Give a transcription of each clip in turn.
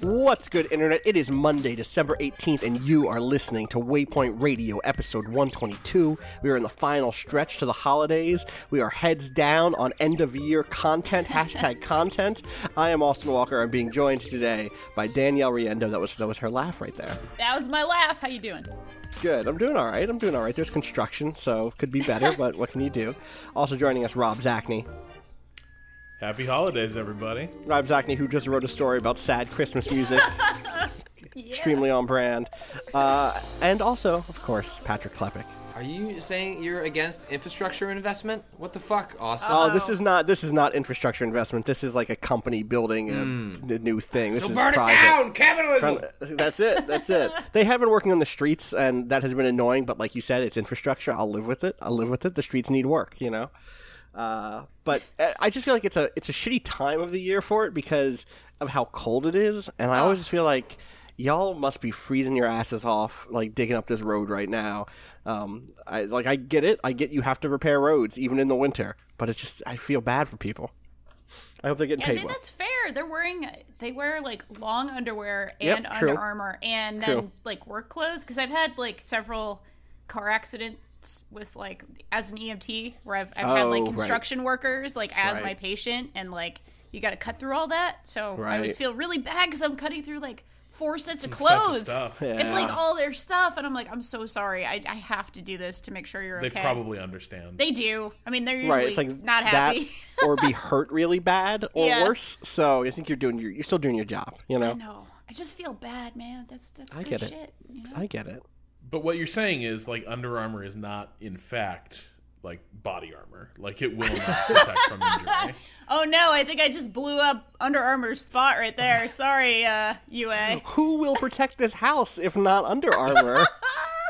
What's good, Internet? It is Monday, December 18th, and you are listening to Waypoint Radio, episode 122. We are in the final stretch to the holidays. We are heads down on end of year content, hashtag content. I am Austin Walker. I'm being joined today by Danielle Riendeau. That was, that was her laugh right there. That was my laugh. How you doing? Good. I'm doing all right. I'm doing all right. There's construction, so could be better, but what can you do? Also joining us, Rob Zacny. Happy holidays, everybody. Rob Zacny, who just wrote a story about sad Christmas music. Extremely on brand. Uh, and also, of course, Patrick Klepek. Are you saying you're against infrastructure investment? What the fuck, Austin? Oh, this is not this is not infrastructure investment. This is like a company building a, a new thing. This so is burn private. it down, capitalism. That's it. That's it. They have been working on the streets, and that has been annoying. But like you said, it's infrastructure. I'll live with it. I'll live with it. The streets need work, you know. Uh, but uh, I just feel like it's a it's a shitty time of the year for it because of how cold it is, and I always just feel like y'all must be freezing your asses off like digging up this road right now. Um, I like I get it. I get you have to repair roads even in the winter, but it's just I feel bad for people. I hope they're getting Yeah, I paid think well. that's fair. They're wearing they wear like long underwear and true. Under Armour and True. then like work clothes because I've had like several car accidents with like as an EMT where I've I've had Oh, like right. construction workers like as Right. my patient and like you got to cut through all that. So I always feel really bad because I'm cutting through like four sets of expensive clothes. stuff. It's like all their stuff, and I'm like, I'm so sorry. I, I have to do this to make sure you're They okay. probably understand. They do. I mean, they're usually right, it's like not happy. that or be hurt really bad or Yeah. worse. So I think you're doing your, you're still doing your job. You know, I know. I just feel bad, man. That's that's I good get it. shit. You know? I get it. But what you're saying is like Under Armour is not, in fact, like body armor. Like it will not protect from injury. Oh no, I think I just blew up Under Armour's spot right there. Sorry, uh, UA. Who will protect this house if not Under Armour?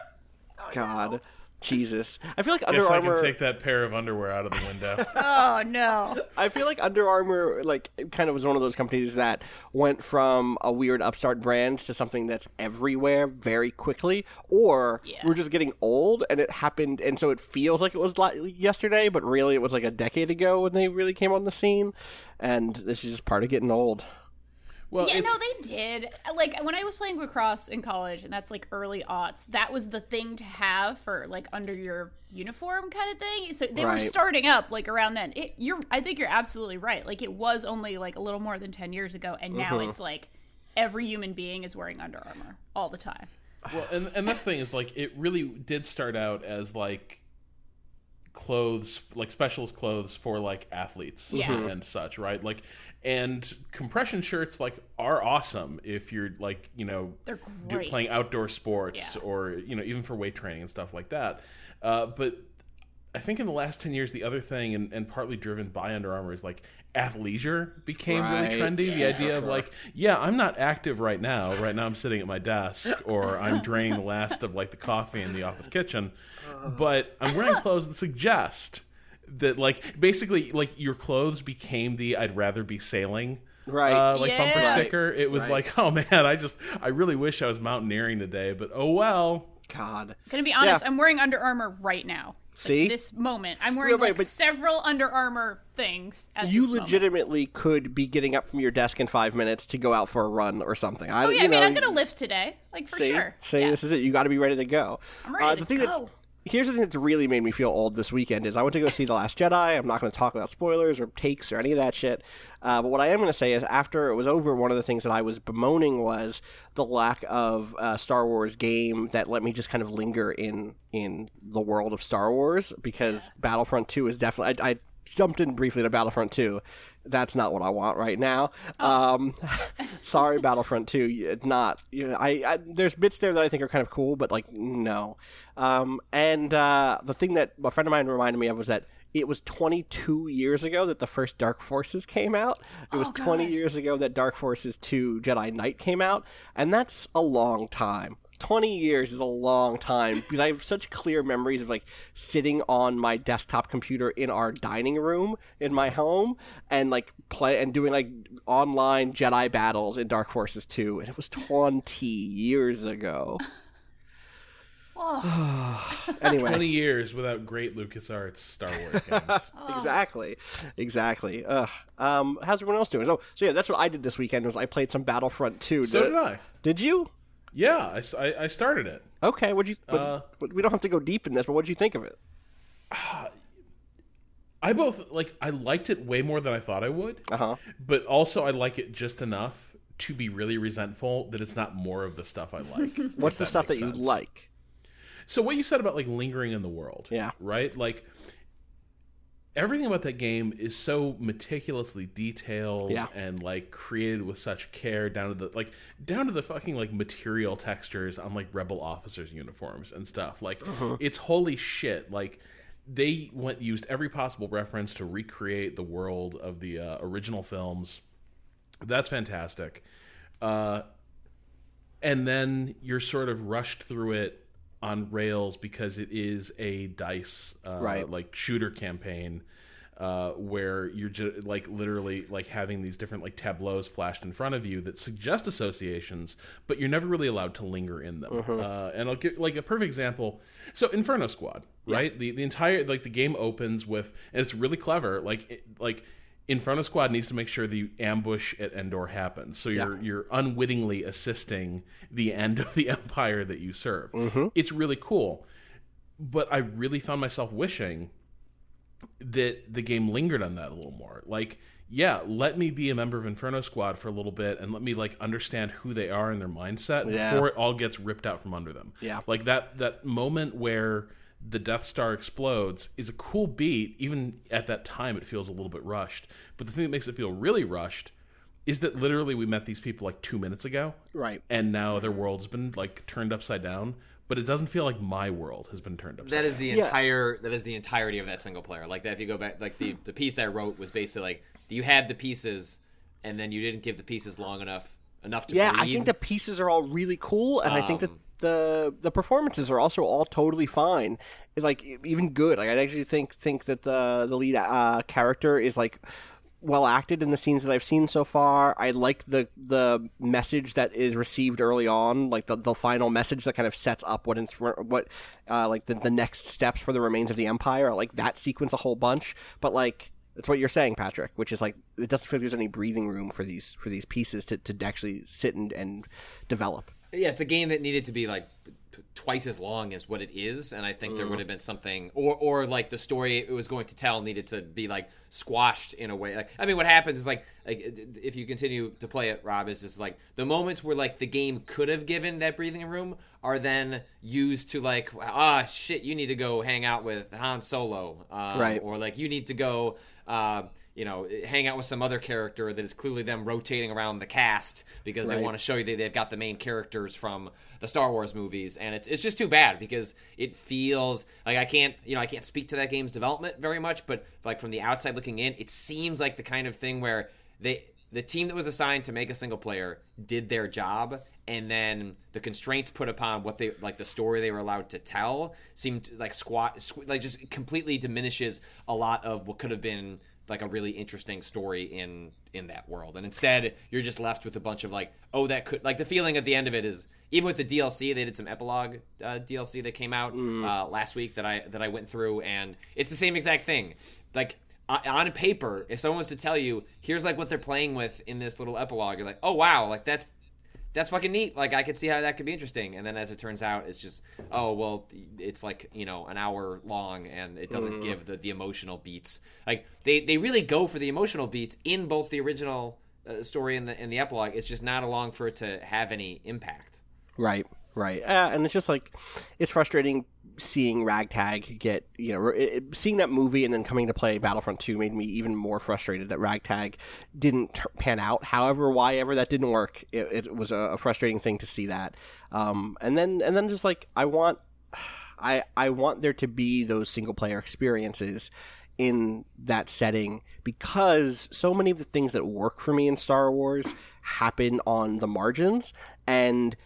God, Jesus. I feel like Under Guess I can take that pair of underwear out of the window. Oh no. I feel like Under Armour, like, kind of was one of those companies that went from a weird upstart brand to something that's everywhere very quickly, or Yeah. we're just getting old and it happened, and so it feels like it was like yesterday, but really it was like a decade ago when they really came on the scene, and this is just part of getting old. Well, Yeah, no, they did. Like when I was playing lacrosse in college, and that's like early aughts. That was the thing to have for like under your uniform kind of thing. So they were starting up like around then. It, you're, I think you're absolutely right. Like it was only like a little more than ten years ago, and now Mm-hmm. it's like every human being is wearing Under Armour all the time. well, and and this thing is like it really did start out as like clothes like specialist clothes for like athletes Yeah. And such right like and compression shirts like are awesome if you're like you know They're do, great. playing outdoor sports Yeah. or you know even for weight training and stuff like that uh, but I think in the last 10 years, the other thing, and, and partly driven by Under Armour, is like athleisure became Right. really trendy. The idea of like, yeah, I'm not active right now. Right now, I'm sitting at my desk or I'm draining the last of like the coffee in the office kitchen, but I'm wearing clothes that suggest that like basically like your clothes became the I'd rather be sailing. Right. Uh, like bumper Yeah. sticker. It was Right. like, oh man, I just, I really wish I was mountaineering today, but oh well. God. Gonna be honest, Yeah. I'm wearing Under Armour right now. Like, See? this moment, I'm wearing Yeah, right, like several Under Armour things. At You this moment. legitimately could be getting up from your desk in five minutes to go out for a run or something. I, Oh yeah, you I mean, know, I'm gonna lift today, like for see, sure. See, Yeah. this is it. You got to be ready to go. I'm ready uh, to the thing go. Here's the thing that's really made me feel old this weekend is I went to go see The Last Jedi. I'm not going to talk about spoilers or takes or any of that shit. Uh, but what I am going to say is after it was over, one of the things that I was bemoaning was the lack of a Star Wars game that let me just kind of linger in in the world of Star Wars because Battlefront 2 is definitely. I, I jumped in briefly to Battlefront 2. That's not what I want right now. Um, sorry, Battlefront 2. Not. You know, I, I there's bits there that I think are kind of cool, but like no. Um, and uh, the thing that a friend of mine reminded me of was that it was 22 years ago that the first Dark Forces came out. It was Oh, 20 years ago that Dark Forces 2 Jedi Knight came out, and that's a long time. 20 years is a long time because I have such clear memories of like sitting on my desktop computer in our dining room in my home and like play and doing like online Jedi battles in Dark Forces 2 and it was 20 years ago. anyway, Twenty years without great LucasArts Star Wars games. exactly, exactly. Ugh. Um, how's everyone else doing? So, so yeah, that's what I did this weekend. Was I played some Battlefront 2. so did I. Did you? Yeah, I, I started it. Okay. Would you? What, Uh, we don't have to go deep in this, but what did you think of it? I both like I liked it way more than I thought I would, Uh huh. but also I like it just enough to be really resentful that it's not more of the stuff I like. What's the stuff that makes you like? So what you said about like lingering in the world, Yeah. right? Like everything about that game is so meticulously detailed Yeah. and like created with such care down to the like down to the fucking like material textures on like rebel officers uniforms and stuff. Like Uh-huh. it's holy shit. Like they went used every possible reference to recreate the world of the uh, original films. That's fantastic. Uh, and then you're sort of rushed through it on rails because it is a dice uh, Right. like shooter campaign uh, where you're just like literally like having these different like tableaus flashed in front of you that suggest associations but you're never really allowed to linger in them. Uh, and i'll give like a perfect example. So inferno squad right? The, the entire like the game opens with and it's really clever like it, like Inferno Squad needs to make sure the ambush at Endor happens. So you're you're unwittingly assisting the end of the empire that you serve. Mm-hmm. It's really cool. But I really found myself wishing that the game lingered on that a little more. Like, yeah, let me be a member of Inferno Squad for a little bit and let me like understand who they are and their mindset Yeah. before it all gets ripped out from under them. Yeah. Like that that moment where the Death Star explodes is a cool beat. Even at that time, it feels a little bit rushed. But the thing that makes it feel really rushed is that literally we met these people like two minutes ago, Right. and now their world's been like turned upside down. But it doesn't feel like my world has been turned upside. Down. That is the Yeah. entire. That is the entirety of that single player. Like that. If you go back, like the the piece I wrote was basically like you had the pieces, and then you didn't give the pieces long enough enough to Yeah, I think the pieces are all really cool, and I think that Um, the the performances are also all totally fine, like even good. Like I actually think think that the the lead uh, character is like well acted in the scenes that I've seen so far. I like the the message that is received early on, like the, the final message that kind of sets up what what uh, like the, the next steps for the remains of the empire. I like that sequence a whole bunch, but like. That's what you're saying, Patrick. Which is like it doesn't feel like there's any breathing room for these for these pieces to, to actually sit and, and develop. Yeah, it's a game that needed to be like twice as long as what it is, and I think there would have been something, or or like the story it was going to tell needed to be like squashed in a way. Like, I mean, what happens is like, like if you continue to play it, Rob, is just like the moments where like the game could have given that breathing room are then used to like, ah, shit, you need to go hang out with Han Solo, um, Right. Or like you need to go. Uh, you know, hang out with some other character that is clearly them rotating around the cast because they want to show you that they've got the main characters from the Star Wars movies, and it's it's just too bad because it feels like I can't you know I can't speak to that game's development very much, but like from the outside looking in, it seems like the kind of thing where they the team that was assigned to make a single player did their job and then the constraints put upon what they like the story they were allowed to tell seemed like squat squ- like just completely diminishes a lot of what could have been like a really interesting story in in that world. And instead you're just left with a bunch of like oh that could like the feeling at the end of it is even with the DLC they did some epilogue uh, DLC that came out uh, last week that I that I went through and it's the same exact thing. Like on paper if someone was to tell you here's like what they're playing with in this little epilogue you're like oh wow like that's that's fucking neat. Like I could see how that could be interesting. And then as it turns out, it's just oh well, it's like you know an hour long, and it doesn't give the the emotional beats. Like they they really go for the emotional beats in both the original uh, story and the and the epilogue. It's just not along for it to have any impact. Right, right. Uh, and it's just like it's frustrating seeing Ragtag get you know it, seeing that movie and then coming to play Battlefront 2 made me even more frustrated that Ragtag didn't t- pan out. However, why ever that didn't work, it, it was a, a frustrating thing to see that. Um, and then and then just like I want I I want there to be those single player experiences in that setting because so many of the things that work for me in Star Wars happen on the margins and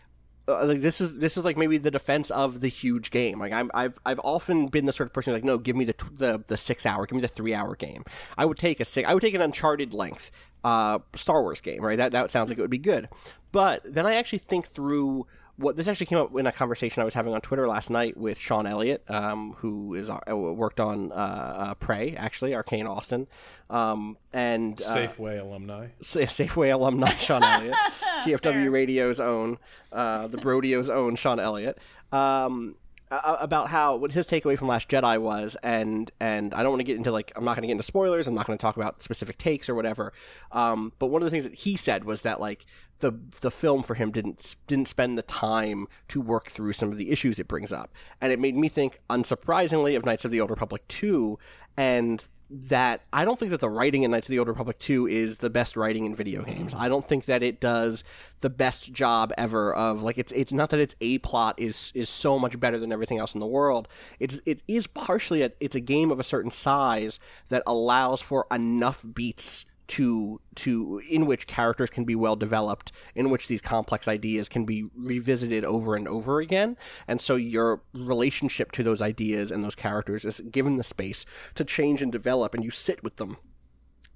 uh, like this is this is like maybe the defense of the huge game. Like I'm I've I've often been the sort of person like no, give me the the the six hour, give me the three hour game. I would take a six. I would take an Uncharted length uh, Star Wars game. Right, that that sounds like it would be good. But then I actually think through what this actually came up in a conversation I was having on Twitter last night with Sean Elliott, um, who is uh, worked on uh, uh, Prey, actually Arkane Austin, um, and uh, Safeway alumni. Sa- Safeway alumni Sean Elliott, TFW Radio's own, uh, the Brodio's own Sean Elliott, um, a- about how what his takeaway from Last Jedi was, and and I don't want to get into like I'm not going to get into spoilers. I'm not going to talk about specific takes or whatever. Um, but one of the things that he said was that like the the film for him didn't didn't spend the time to work through some of the issues it brings up, and it made me think, unsurprisingly, of Knights of the Old Republic two, and that I don't think that the writing in Knights of the Old Republic 2 is the best writing in video games. I don't think that it does the best job ever of like it's it's not that its A plot is is so much better than everything else in the world. It's it is partially a, it's a game of a certain size that allows for enough beats to to in which characters can be well developed in which these complex ideas can be revisited over and over again. And so your relationship to those ideas and those characters is given the space to change and develop and you sit with them.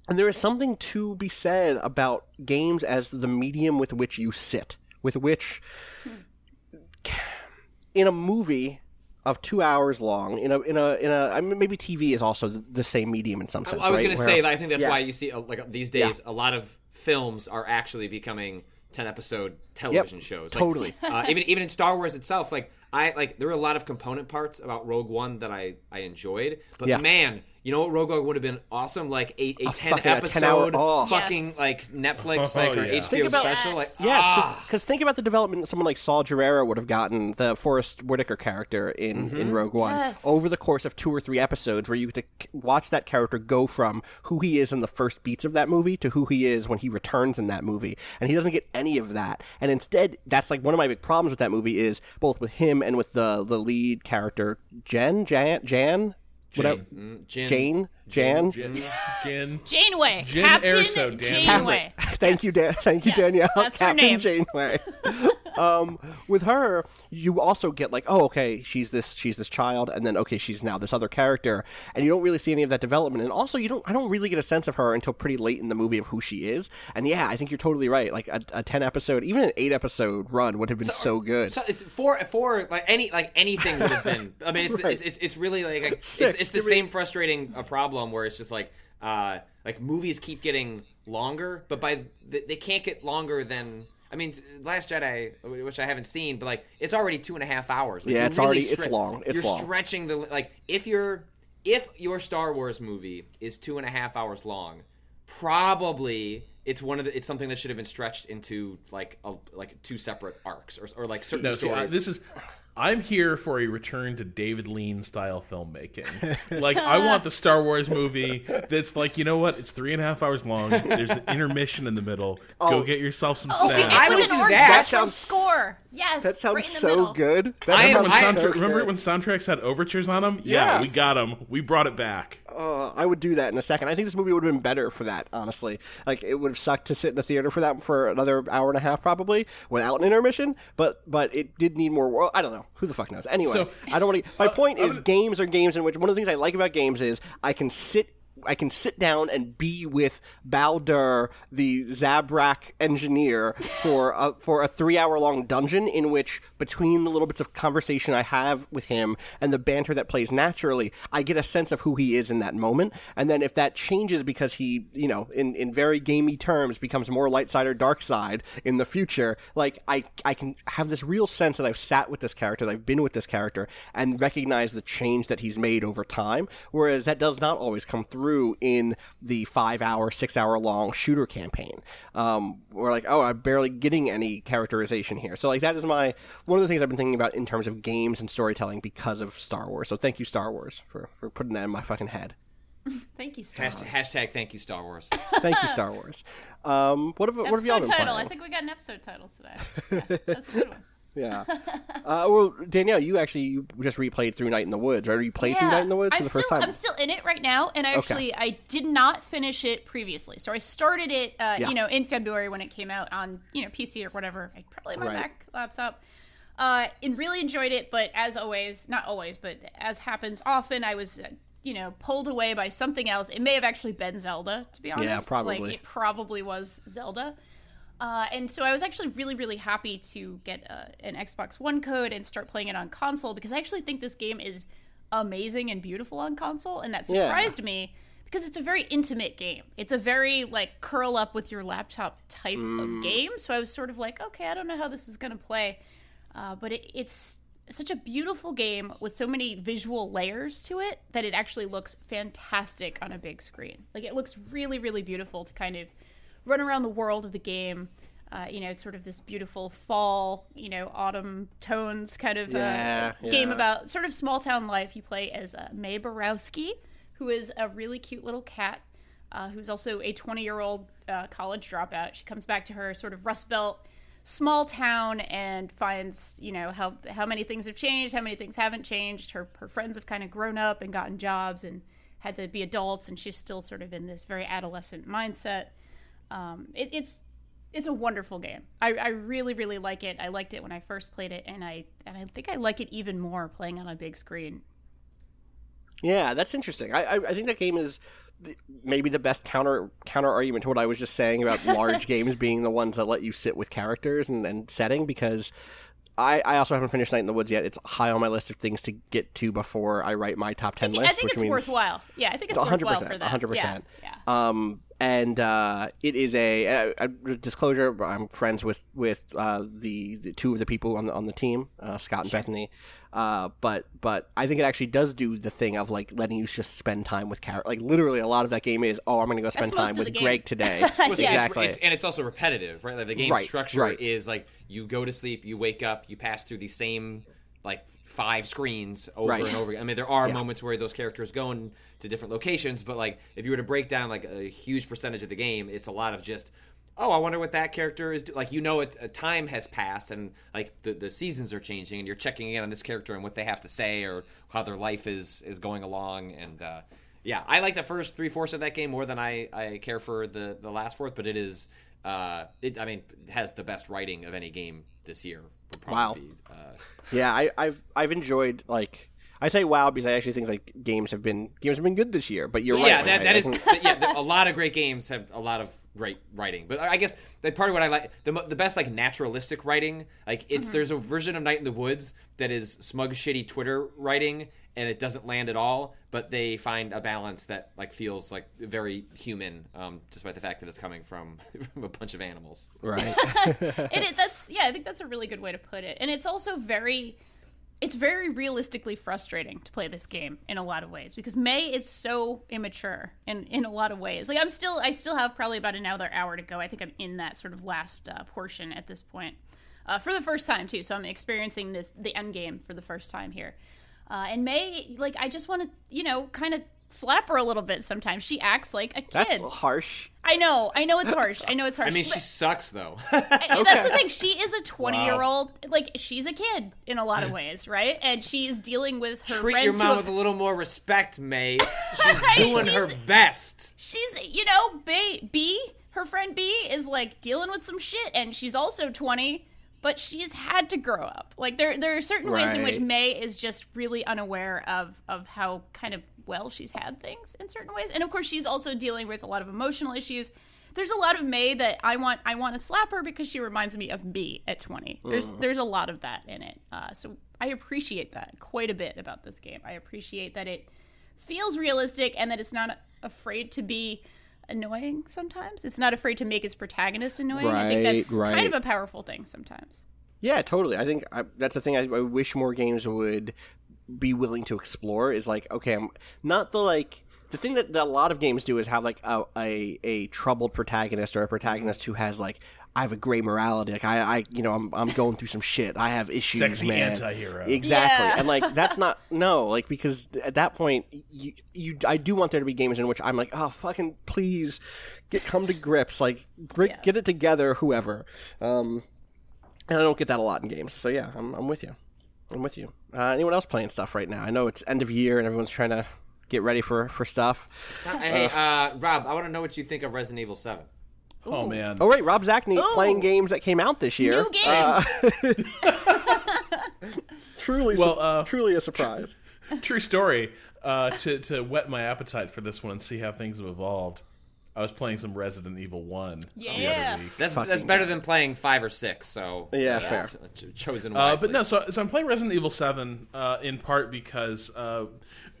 And there is something to be said about games as the medium with which you sit with which hmm. in a movie of two hours long in a in a in a I mean maybe TV is also the, same medium in some sense. I was right? going to say that I think that's Yeah. why you see uh, like these days a lot of films are actually becoming 10 episode television shows. Like, totally. uh, even even in Star Wars itself, like I like there were a lot of component parts about Rogue One that I I enjoyed, but Yeah. man, you know what Rogue One would have been awesome like a, a, 10 fucking- a 10 episode oh. fucking Yes. like Netflix Oh, like or yeah. HBO Think about- special like Yes. Yes, ah. because think about the development someone like Saw Gerrera would have gotten, the Forest Whitaker character in, in Rogue One, Yes. over the course of two or three episodes, where you get to watch that character go from who he is in the first beats of that movie to who he is when he returns in that movie, and he doesn't get any of that. And instead, that's like one of my big problems with that movie is both with him and with the the lead character Jen, Jan, Jan, whatever, Mm, Jin- Jane, Jan. Gin, gin. Janeway. Jyn Captain Erso, Janeway. Thank you, Yes. Dan. Thank you, Yes, Danielle. that's her Captain name. Janeway. um, with her, you also get like, oh, okay, she's this, she's this child, and then okay, she's now this other character, and you don't really see any of that development. And also, you don't, I don't really get a sense of her until pretty late in the movie of who she is. And yeah, I think you're totally right. Like a, a ten episode, even an eight episode run would have been so, good. So it's for for like any like anything would have been. I mean, it's Right. it's, it's, it's really like it's, it's the same frustrating uh, problem where it's just like uh like movies keep getting longer, but by they they can't get longer than. I mean, Last Jedi, which I haven't seen, but like it's already two and a half hours. Like, Yeah, you're it's already- really it's long. It's you're long. stretching the like if you're if your Star Wars movie is two and a half hours long, probably it's one of the it's something that should have been stretched into like a like two separate arcs or, or like certain No, see, stories. I, this is. I'm here for a return to David Lean style filmmaking. Like, I want the Star Wars movie that's like, you know what? It's three and a half hours long. There's an intermission in the middle. Go get yourself some Oh, see, snacks. I with would an do orchestral that. That sounds- score. Yes, that sounds right so good. That I sounds When I so remember good. when soundtracks had overtures on them? Yeah, we got them. We brought it back. Uh, I would do that in a second. I think this movie would have been better for that, honestly. Like it would have sucked to sit in the theater for that for another hour and a half, probably without an intermission. But but it did need more. Well, I don't know. Who the fuck knows? Anyway, So- I don't want to. My uh, point is, gonna- games are games in which one of the things I like about games is I can sit I can sit down and be with Bao-Dur, the Zabrak engineer, for a, for a three hour long dungeon in which between the little bits of conversation I have with him and the banter that plays naturally, I get a sense of who he is in that moment. And then if that changes because he, you know, in, in very gamey terms, becomes more light side or dark side in the future, like I I can have this real sense that I've sat with this character, that I've been with this character, and recognize the change that he's made over time. Whereas that does not always come through in the five hour, six hour long shooter campaign. Um, we're like, oh, I'm barely getting any characterization here. So like that is my one of the things I've been thinking about in terms of games and storytelling because of Star Wars. So thank you, Star Wars, for for putting that in my fucking head. Thank you, Star Hashtag, Wars. hashtag thank you, Star Wars. Thank you, Star Wars. Um, what have what have y'all Episode been title. playing? I think we got an episode title today. Yeah, that's a good one. Yeah. uh, well, Danielle, you actually you just replayed through Night in the Woods, right? Or you played through Night in the Woods I'm for the first still, time? I'm still in it right now, and I actually I did not finish it previously. So I started it, uh, Yeah. you know, in February when it came out on you know PC or whatever, like probably my Right. Mac laptop. Uh, and really enjoyed it, but as always, not always, but as happens often, I was. You know, pulled away by something else. It may have actually been Zelda, to be honest. Yeah, probably. Like, it probably was Zelda. Uh, and so I was actually really, really happy to get uh, an Xbox One code and start playing it on console because I actually think this game is amazing and beautiful on console, and that Yeah. surprised me because it's a very intimate game. It's a very like curl up with your laptop type Mm. of game. So I was sort of like, okay, I don't know how this is going to play, uh, but it, it's such a beautiful game with so many visual layers to it that it actually looks fantastic on a big screen. Like it looks really, really beautiful to kind of run around the world of the game. Uh, you know, it's sort of this beautiful fall, you know, autumn tones kind of Yeah, uh, game yeah. about sort of small town life. You play as uh, Mae Borowski, who is a really cute little cat, uh, who's also a 20 year old uh, college dropout. She comes back to her sort of Rust Belt small town and finds, you know, how how many things have changed, how many things haven't changed. Her her friends have kind of grown up and gotten jobs and had to be adults, and she's still sort of in this very adolescent mindset. Um, it, it's it's a wonderful game. I, I really really like it. I liked it when I first played it, and I and I think I like it even more playing on a big screen. Yeah, that's interesting. I, I I think that game is maybe the best counter counter argument to what I was just saying about large games being the ones that let you sit with characters and, and setting because. I, I also haven't finished Night in the Woods yet. It's high on my list of things to get to before I write my top ten I list. I think it's means worthwhile. Yeah, I think it's hundred worthwhile for that. hundred percent. Yeah, yeah. Um, and uh, it is a, a, disclosure. I'm friends with with uh, the, the two of the people on the on the team, uh, Scott and Bethany. Uh, but but I think it actually does do the thing of like letting you just spend time with characters. Like literally, a lot of that game is oh, I'm going to go spend That's time with. Greg today. It's- exactly. It's, and it's also repetitive, right? Like the game Right, structure right. is like you go to sleep, you wake up, you pass through the same like five screens over Right. and over again. I mean, there are Yeah. moments where those characters go in to different locations, but like if you were to break down like a huge percentage of the game, it's a lot of just. Oh, I wonder what that character is. Do-. Like you know, it, a time has passed, and like the, the seasons are changing, and you're checking in on this character and what they have to say or how their life is is going along. And uh, yeah, I like the first three fourths of that game more than I, I care for the, the last fourth, but it is uh, it I mean it has the best writing of any game this year. Wow. Uh, yeah, I, I've I've enjoyed like. I say wow because I actually think like games have been games have been good this year, but you're right. yeah, like, that, I- that I is think- yeah. A lot of great games have a lot of great writing, but I guess that part of what I like the the best like naturalistic writing. Like it's there's a version of Night in the Woods that is smug, shitty Twitter writing, and it doesn't land at all. But they find a balance that like feels like very human, um, despite the fact that it's coming from, from a bunch of animals. right. and it, that's yeah i think that's a really good way to put it and it's also very it's very realistically frustrating to play this game in a lot of ways because Mae is so immature in in a lot of ways. Like i'm still i still have probably about another hour to go. I think i'm in that sort of last uh, portion at this point uh, for the first time too. So i'm experiencing this the end game for the first time here. Uh, and Mae like i just want to you know kind of slap her a little bit sometimes she acts like a kid That's harsh. i know i know it's harsh i know it's harsh I mean, she sucks though. and That's the thing. She is a 20 year old. Like, she's a kid in a lot of ways, right? And she's dealing with her Treat friends your mom have- with a little more respect, Mae. She's Right, doing her best. she's, you know, Bea, Bea, her friend Bea is like dealing with some shit, and she's also 20, but she's had to grow up. Like there there are certain ways in which Mae is just really unaware of of how kind of well she's had things in certain ways. And of course she's also dealing with a lot of emotional issues. There's a lot of Mae that I want I want to slap her because she reminds me of me at 20. There's there's a lot of that in it. Uh, so I appreciate that quite a bit about this game. I appreciate that it feels realistic and that it's not afraid to be annoying sometimes. It's not afraid to make its protagonist annoying. I think that's right. kind of a powerful thing sometimes. Yeah, totally. I think I, that's the thing I, I wish more games would be willing to explore is like, okay, I'm not the like the thing that, that a lot of games do is have like a, a a troubled protagonist or a protagonist who has like I have a gray morality. Like I, I you know, I'm I'm going through some shit. I have issues, Sexy man. anti-hero. Exactly. Yeah. And like that's not no, like because at that point you you I do want there to be games in which I'm like, "Oh, fucking please get come to grips. Like grit, Yeah. get it together whoever." Um and I don't get that a lot in games. So yeah, I'm I'm with you. I'm with you. Uh, anyone else playing stuff right now? I know it's end of year and everyone's trying to get ready for for stuff. Hey, uh, Rob, I want to know what you think of Resident Evil Seven. Oh man. Oh right, Rob Zacny Ooh. playing games that came out this year. New games. Truly, Well, su- uh, truly a surprise. True story. Uh, to to whet my appetite for this one and see how things have evolved, I was playing some Resident Evil One the Yeah. other week. That's that's better than playing five or six. So Yeah, that's fair. ch- chosen Uh, wisely. but no, so, so I'm playing Resident Evil Seven uh, in part because uh,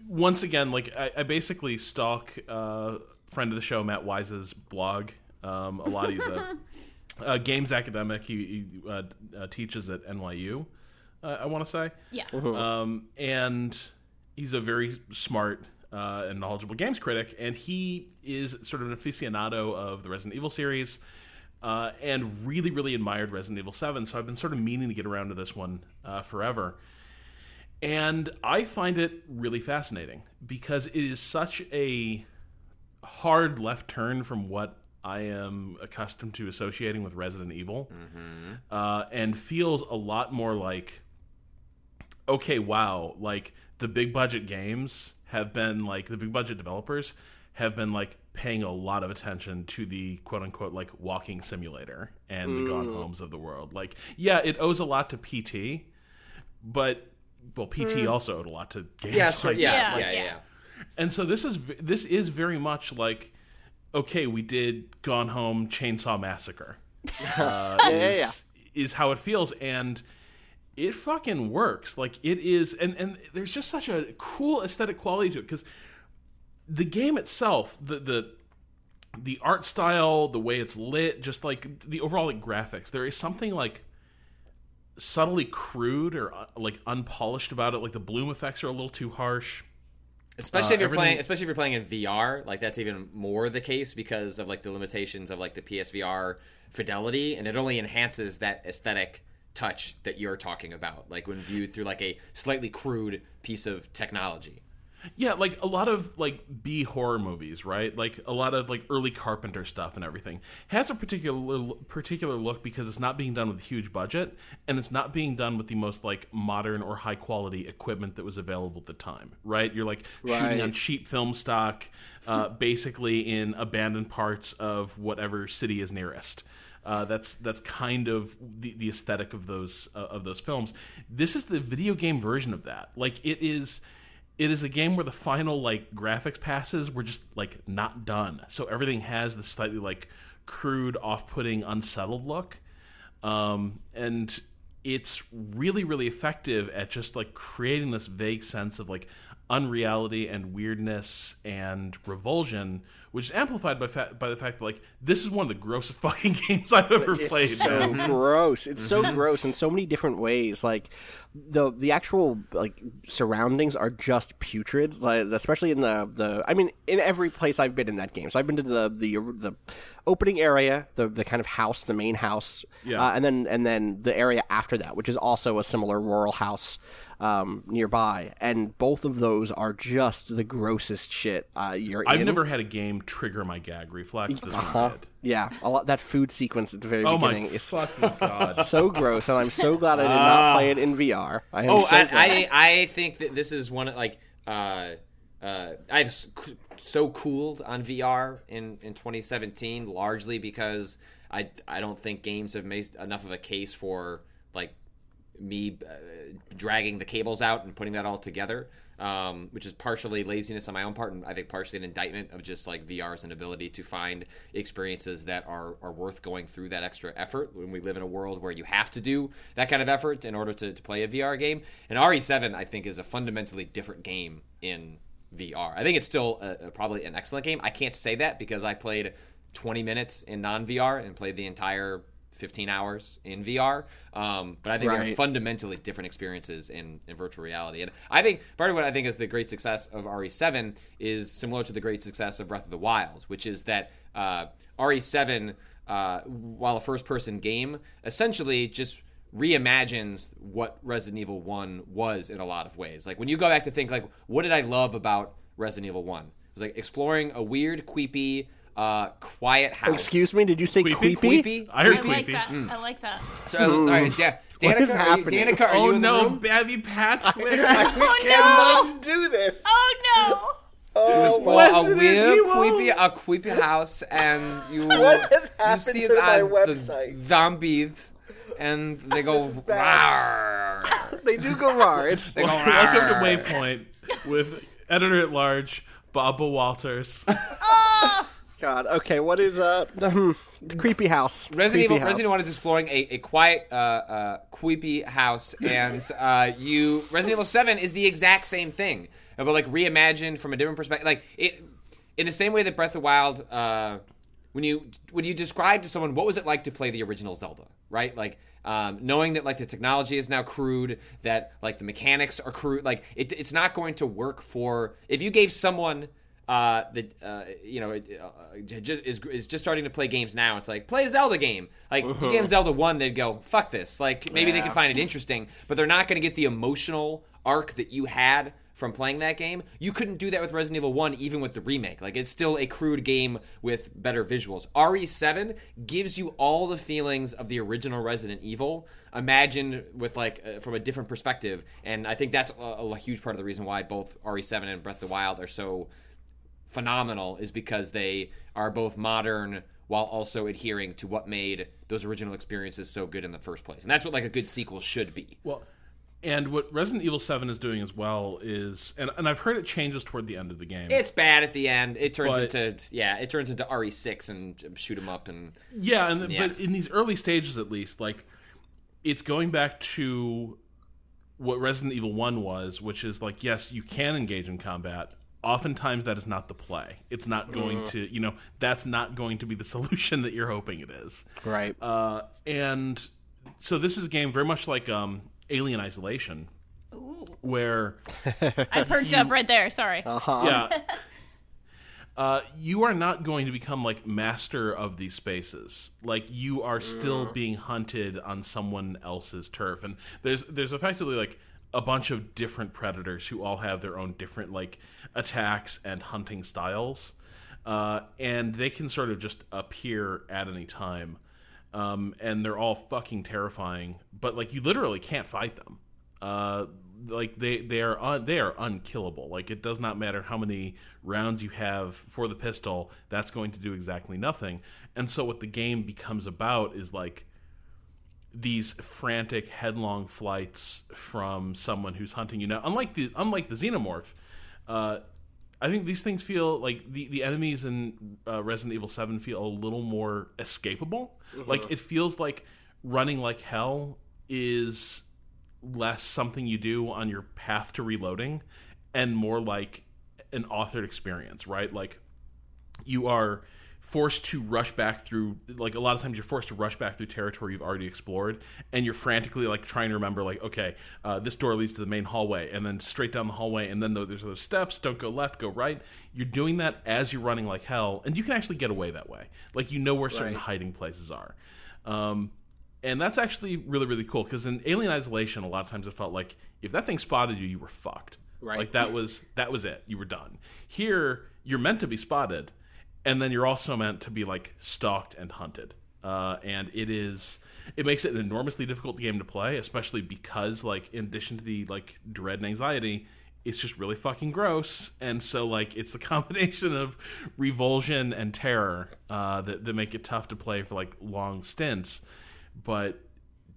once again, like I, I basically stalk uh, friend of the show Matt Weise's blog. Um, a lot. He's a, a games academic. He, he uh, uh, teaches at NYU. Uh, I want to say. Yeah. Um, and he's a very smart uh, and knowledgeable games critic, and he is sort of an aficionado of the Resident Evil series, uh, and really, really admired Resident Evil Seven. So I've been sort of meaning to get around to this one uh, forever, and I find it really fascinating because it is such a hard left turn from what I am accustomed to associating with Resident Evil, uh, and feels a lot more like okay, wow, like the big budget games have been like the big budget developers have been like paying a lot of attention to the quote unquote like walking simulator and the gone homes of the world. Like, yeah, it owes a lot to PT, but well, PT also owed a lot to games. yeah, so, like- yeah, Yeah, yeah, yeah, yeah. yeah. and so this is this is very much like okay, we did Gone Home Chainsaw Massacre. Uh, Yeah, yeah, yeah. is how it feels and it fucking works. Like it is and and there's just such a cool aesthetic quality to it cuz the game itself, the the the art style, the way it's lit, just like the overall like graphics, there is something like subtly crude or uh, like unpolished about it. Like the bloom effects are a little too harsh. Especially if you're everything- playing, especially if you're playing in VR, like that's even more the case because of like the limitations of like the PSVR fidelity, and it only enhances that aesthetic touch that you're talking about, like when viewed through like a slightly crude piece of technology. Yeah, like a lot of like B horror movies, right? Like a lot of like early Carpenter stuff and everything has a particular particular look because it's not being done with a huge budget and it's not being done with the most like modern or high quality equipment that was available at the time, right? You're like shooting on cheap film stock, uh, basically in abandoned parts of whatever city is nearest. Uh, that's that's kind of the, the aesthetic of those uh, of those films. This is the video game version of that. Like it is, it is a game where the final like graphics passes were just like not done. So everything has this slightly like crude, off-putting, unsettled look, um, and it's really really effective at just like creating this vague sense of like unreality and weirdness and revulsion, which is amplified by fa- by the fact that like this is one of the grossest fucking games I've ever played. So gross. It's so gross in so many different ways. Like the the actual like surroundings are just putrid. Like especially in the the I mean in every place I've been in that game. So I've been to the the the opening area, the the kind of house, the main house, Yeah. uh, and then and then the area after that, which is also a similar rural house um, nearby. And both of those are just the grossest shit. Uh, you're I've in. never had a game trigger my gag reflex. This Huh? one did. Yeah, a lot that food sequence at the very Oh my beginning is fucking god! so gross, and I'm so glad I did not play it in VR. I am Oh, so and glad. I I think that this is one of like uh uh I've so cooled on VR in in 2017 largely because I I don't think games have made enough of a case for like me uh, dragging the cables out and putting that all together, um, which is partially laziness on my own part, and I think partially an indictment of just like VR's inability to find experiences that are, are worth going through that extra effort when we live in a world where you have to do that kind of effort in order to, to play a VR game. And RE7, I think, is a fundamentally different game in VR. I think it's still a, a, probably an excellent game. I can't say that because I played 20 minutes in non VR and played the entire 15 hours in VR. Um, but I think they're fundamentally different experiences in, in virtual reality. And I think part of what I think is the great success of RE7 is similar to the great success of Breath of the Wild, which is that uh, RE7, uh, while a first person game, essentially just reimagines what Resident Evil 1 was in a lot of ways. Like when you go back to think like what did I love about Resident Evil 1? It was like exploring a weird, creepy, uh, quiet house. Excuse me, did you say Queepy? creepy? Creepy. I heard I like creepy. that. I like that. So, all right, da- What Danica, is are you- happening? Danica, are Oh you in the no, room? Babby Pat's with Oh no! do this. Oh no! Oh, Well, a Resident weird, Evil. creepy, a creepy house, and you What has you happened see to it my as website? the zombies, and they go bad. rawr. they do go raw. It's They go Welcome to rawr. Waypoint with editor at large Baba Walters. God. Okay, what is uh hmm, creepy house? Resident creepy Evil, house. Resident Evil 1 is exploring a, a quiet, uh, uh, creepy house, and uh, you Resident Evil 7 is the exact same thing, but like reimagined from a different perspective. Like it, in the same way that Breath of the Wild, uh, when you when you describe to someone what was it like to play the original Zelda, right? Like um, knowing that like the technology is now crude, that like the mechanics are crude, like it, it's not going to work for if you gave someone uh, that uh, you know it, uh, just is, is just starting to play games now. It's like play a Zelda game. Like gave them Zelda one, they'd go fuck this. Like maybe they can find it interesting, but they're not going to get the emotional arc that you had from playing that game. You couldn't do that with Resident Evil One, even with the remake. Like it's still a crude game with better visuals. RE7 gives you all the feelings of the original Resident Evil. Imagine with like uh, from a different perspective, and I think that's a, a huge part of the reason why both RE7 and Breath of the Wild are so phenomenal is because they are both modern while also adhering to what made those original experiences so good in the first place. And that's what like a good sequel should be. Well, and what Resident Evil 7 is doing as well is, and, and I've heard it changes toward the end of the game. It's bad at the end. It turns But- into yeah, it turns into RE6 and shoot 'em up and yeah, and Yeah. but in these early stages at least, like it's going back to what Resident Evil 1 was, which is like, yes, you can engage in combat. Oftentimes, that is not the play. It's not going to, you know, that's not going to be the solution that you're hoping it is. right. Uh, and so this is a game very much like um, Alien Isolation, where I perked up right there. Sorry. yeah. Uh, you are not going to become like master of these spaces. Like you are still being hunted on someone else's turf, and there's there's effectively like a bunch of different predators who all have their own different like attacks and hunting styles, uh, and they can sort of just appear at any time, um, and they're all fucking terrifying. But like you literally can't fight them uh, like they they are un, they are unkillable. Like it does not matter how many rounds you have for the pistol, that's going to do exactly nothing. And so what the game becomes about is like these frantic headlong flights from someone who's hunting you. Now, unlike the unlike the xenomorph, uh, I think these things feel like the, the enemies in uh, Resident Evil 7 feel a little more escapable. Like it feels like running like hell is less something you do on your path to reloading and more like an authored experience, right? Like you are forced to rush back through like a lot of times you're forced to rush back through territory you've already explored and you're frantically like trying to remember like okay uh, this door leads to the main hallway and then straight down the hallway and then there's those steps don't go left go right. You're doing that as you're running like hell and you can actually get away that way. Like you know where certain Right. hiding places are. Um, and that's actually really really cool because in alien isolation a lot of times it felt like if that thing spotted you you were fucked. Right. like that was that was it. You were done. Here you're meant to be spotted and then you're also meant to be like stalked and hunted. Uh, and it is it makes it an enormously difficult game to play especially because like in addition to the like dread and anxiety it's just really fucking gross. And so like it's the combination of revulsion and terror uh, that, that make it tough to play for like long stints. But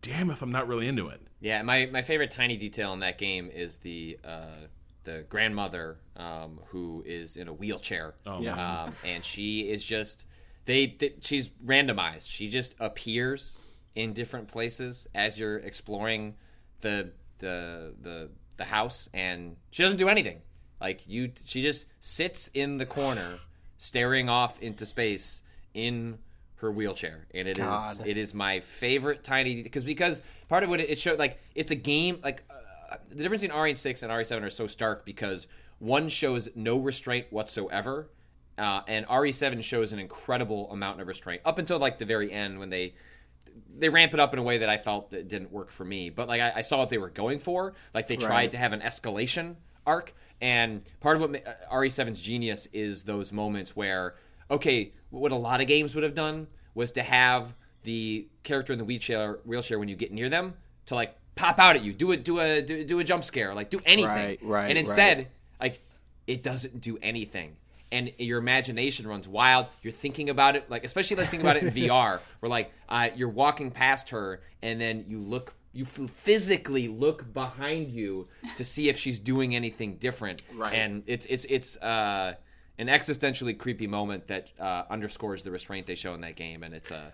damn if I'm not really into it. Yeah, my, my favorite tiny detail in that game is the uh, the grandmother um, who is in a wheelchair. Oh, Yeah. um, and she is just they, they she's randomized. She just appears in different places as you're exploring the the the the house, and she doesn't do anything. Like you, she just sits in the corner, staring off into space in her wheelchair, and it is God. it is my favorite tiny because because part of what it, it showed like it's a game like uh, the difference between RE6 and RE7 are so stark because one shows no restraint whatsoever, uh, and RE7 shows an incredible amount of restraint up until like the very end when they they ramp it up in a way that I felt that didn't work for me. But like I, I saw what they were going for. Like they tried to have an escalation arc, and part of what uh, RE7's genius is those moments where okay, what a lot of games would have done was to have the character in the wheelchair wheelchair when you get near them to like pop out at you, do a do a do, do a jump scare, like do anything. Right, right, and instead, right. like it doesn't do anything and your imagination runs wild you're thinking about it like especially like thinking about it in vr where like uh, you're walking past her and then you look you physically look behind you to see if she's doing anything different Right. and it's it's it's uh an existentially creepy moment that uh, underscores the restraint they show in that game and it's uh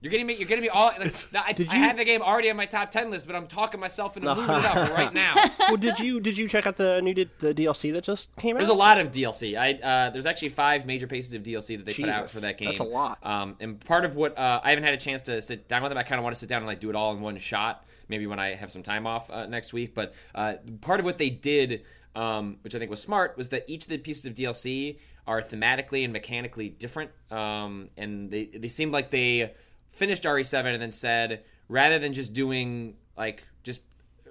you're getting me. You're getting me all. Like, I, Did I had the game already on my top ten list, but I'm talking myself into moving it up right now. well, did you did you check out the new the DLC that just came out? There's a lot of DLC. I uh, there's actually five major pieces of DLC that they put out for that game. that's a lot. Um, and part of what uh, I haven't had a chance to sit down with them. I kind of want to sit down and like do it all in one shot. Maybe when I have some time off uh, next week. But uh, part of what they did, um, which I think was smart, was that each of the pieces of DLC are thematically and mechanically different. Um, and they they seemed like they finished RE7 and then said rather than just doing like just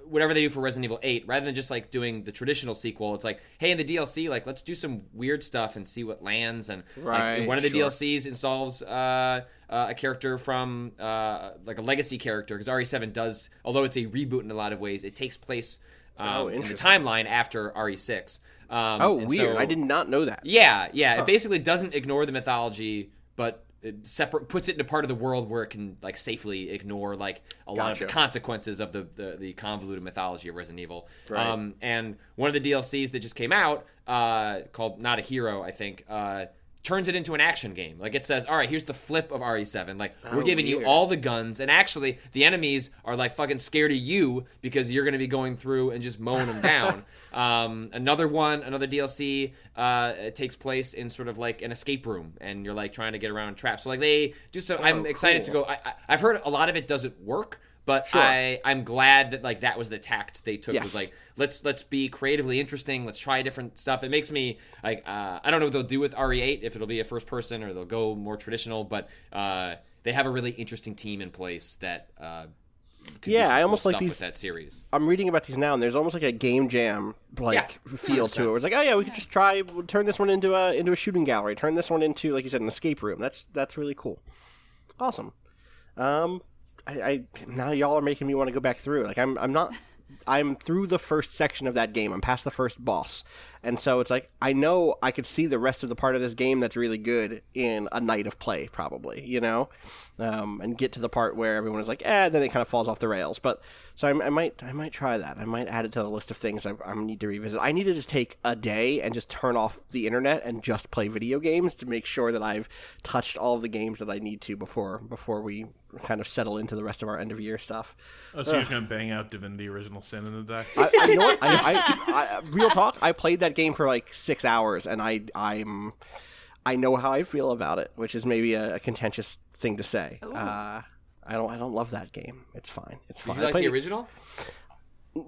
whatever they do for Resident Evil 8, rather than just like doing the traditional sequel, it's like, hey, in the DLC, like let's do some weird stuff and see what lands. And like, one of the sure. DLCs involves uh, uh, a character from uh, like a legacy character because RE7 does, although it's a reboot in a lot of ways, it takes place um, Oh, in the timeline after RE6. Um, Oh, weird! so- I did not know that. yeah, yeah. It basically doesn't ignore the mythology, but it separate puts it into part of the world where it can like safely ignore like a lot of the consequences of the, the the convoluted mythology of Resident Evil. Right. Um, and one of the DLCs that just came out, uh, called Not a Hero, I think, uh, turns it into an action game. Like it says, all right, here's the flip of RE7. Like we're Oh, giving you all the guns, and actually the enemies are like fucking scared of you because you're going to be going through and just mowing them down. Um, another one, another DLC, uh, it takes place in sort of like an escape room, and you're like trying to get around traps. So like they do some. I'm excited to go. I, I, I've heard a lot of it doesn't work, but Sure. I I'm glad that like that was the tact they took. Yes. Was like let's let's be creatively interesting. Let's try different stuff. It makes me like uh, I don't know what they'll do with RE8 if it'll be a first person or they'll go more traditional, but uh, they have a really interesting team in place that. Uh, could do Yeah, some I cool almost like these- with that series. I'm reading about these now, and there's almost like a game jam like Yeah, feel to it. Where it's like, oh yeah, we could just try we'll turn this one into a into a shooting gallery, turn this one into like you said an escape room. That's that's really cool. Awesome. Um, I, I now y'all are making me want to go back through. Like I'm I'm not. I'm through the first section of that game. I'm past the first boss, and so it's like I know I could see the rest of the part of this game that's really good in a night of play, probably. You know, um, and get to the part where everyone is like, eh, then it kind of falls off the rails. But so I, I might I might try that. I might add it to the list of things I, I need to revisit. I need to just take a day and just turn off the internet and just play video games to make sure that I've touched all of the games that I need to before before we kind of settle into the rest of our end of year stuff. Oh, so you're gonna bang out Divinity Original Sin in a day? I, I- you know what? I, I, I, real talk. I played that game for like six hours, and I I'm I know how I feel about it, which is maybe a, a contentious thing to say. Uh, I don't I don't love that game. It's fine. It's fine. Did you I like the original?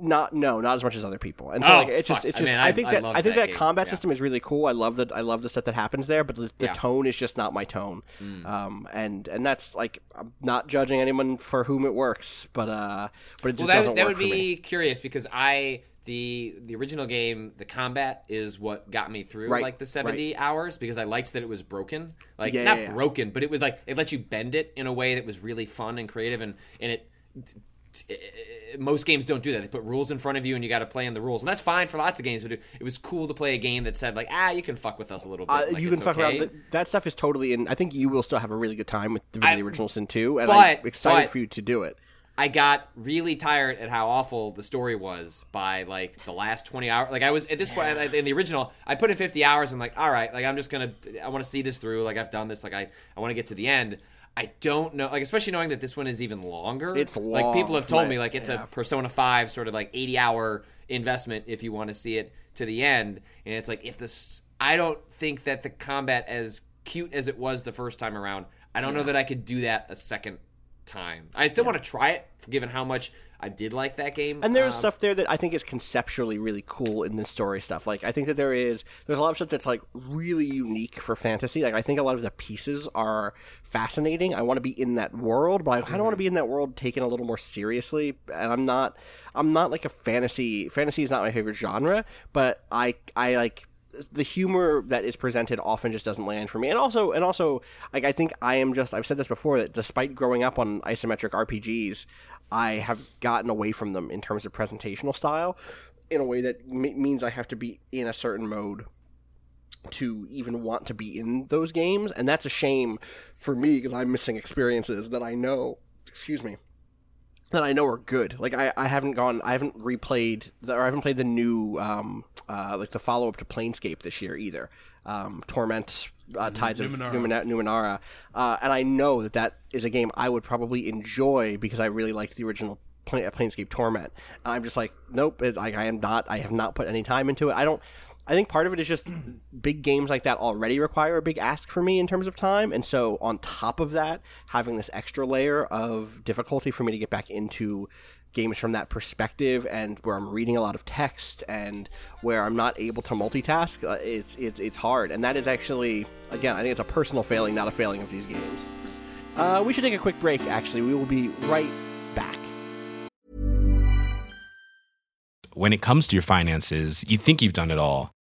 Not no, not as much as other people. And so Oh, like it's just fuck. it's I just mean, I, I- think I that I think that that combat Yeah. system is really cool. I love that I love the stuff that happens there, but the, the Yeah. tone is just not my tone. Mm. Um, and and that's like I'm not judging anyone for whom it works, but uh, but it just well, that, doesn't that work would for be me. curious because I the the original game, the combat is what got me through Right, like the seventy hours because I liked that it was broken, like Yeah, not yeah, yeah. broken, but it was like it let you bend it in a way that was really fun and creative, and and it. most games don't do that. They put rules in front of you, and you got to play in the rules, and that's fine for lots of games. But it, was cool to play a game that said like, ah, you can fuck with us a little bit. Uh, like, you can fuck okay. around. That stuff is totally in. I think you will still have a really good time with the, I- Original Sin 2, and but- I'm excited but- for you to do it. I got really tired at how awful the story was by like the last 20 hours. Like I was at this point in the original, I put in 50 hours. I'm like, all right, like I'm just gonna, I want to see this through. Like I've done this. Like I, I want to get to the end. I don't know, like especially knowing that this one is even longer. It's like people have told right, me like it's yeah. a Persona 5 sort of like 80 hour investment if you want to see it to the end. And it's like if this, I don't think that the combat as cute as it was the first time around. I don't know that I could do that a second time. I still want to try it, given how much I did like that game. And there's Um, stuff there that I think is conceptually really cool in the story stuff. Like I think that there is there's a lot of stuff that's like really unique for fantasy. Like I think a lot of the pieces are fascinating. I want to be in that world, but I kind of want to be in that world taken a little more seriously. And I'm not I'm not like a fantasy fantasy is not my favorite genre, but I I like the humor that is presented often just doesn't land for me. And also, and also, like I think I am just I've said this before that despite growing up on isometric RPGs, I have gotten away from them in terms of presentational style, in a way that m- means I have to be in a certain mode to even want to be in those games, and that's a shame for me because I'm missing experiences that I know. Excuse me that I know are good. Like I, I haven't gone, I haven't replayed, the, or I haven't played the new, um, uh, like the follow up to Planescape this year either. Um, Torment, uh, Tides Numenera. of Numena- Numenera, uh, and I know that that is a game I would probably enjoy because I really liked the original Plane, Planescape Torment. I'm just like, nope, it, like I am not, I have not put any time into it. I don't. I think part of it is just big games like that already require a big ask for me in terms of time, and so on top of that, having this extra layer of difficulty for me to get back into games from that perspective, and where I'm reading a lot of text, and where I'm not able to multitask, uh, it's it's it's hard, and that is actually again, I think it's a personal failing, not a failing of these games. Uh, we should take a quick break. Actually, we will be right back. When it comes to your finances, you think you've done it all.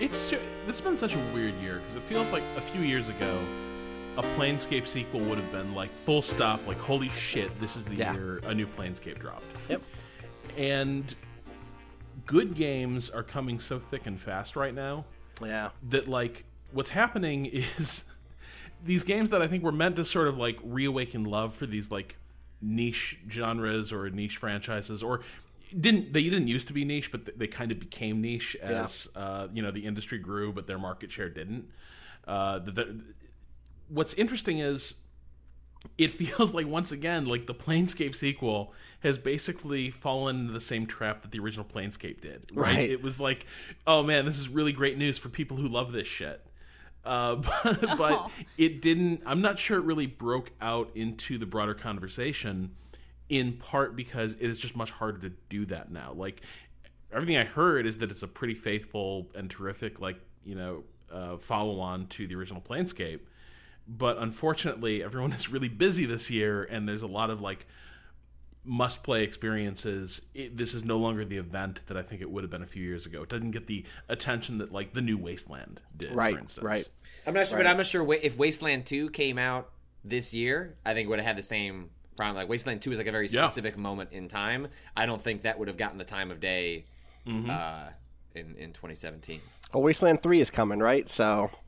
It's this has been such a weird year because it feels like a few years ago, a Planescape sequel would have been like full stop, like holy shit, this is the Yeah. year a new Planescape dropped. Yep. And good games are coming so thick and fast right now Yeah. that like what's happening is these games that I think were meant to sort of like reawaken love for these like niche genres or niche franchises or didn't they didn't used to be niche but they kind of became niche as uh, you know the industry grew but their market share didn't. Uh, the, the, what's interesting is it feels like once again like the planescape sequel has basically fallen into the same trap that the original planescape did right, Right. it was like oh man this is really great news for people who love this shit. Uh, but, but it didn't i'm not sure it really broke out into the broader conversation in part because it is just much harder to do that now like everything i heard is that it's a pretty faithful and terrific like you know uh, follow on to the original planescape but unfortunately everyone is really busy this year and there's a lot of like must play experiences it, this is no longer the event that i think it would have been a few years ago it doesn't get the attention that like the new wasteland did Right. for instance Right. I'm not sure, but I'm not sure if Wasteland 2 came out this year. I think it would have had the same problem. Like Wasteland 2 is like a very Yeah. specific moment in time. I don't think that would have gotten the time of day Mm-hmm. uh, in in 2017. Well, Wasteland Three is coming, right? So.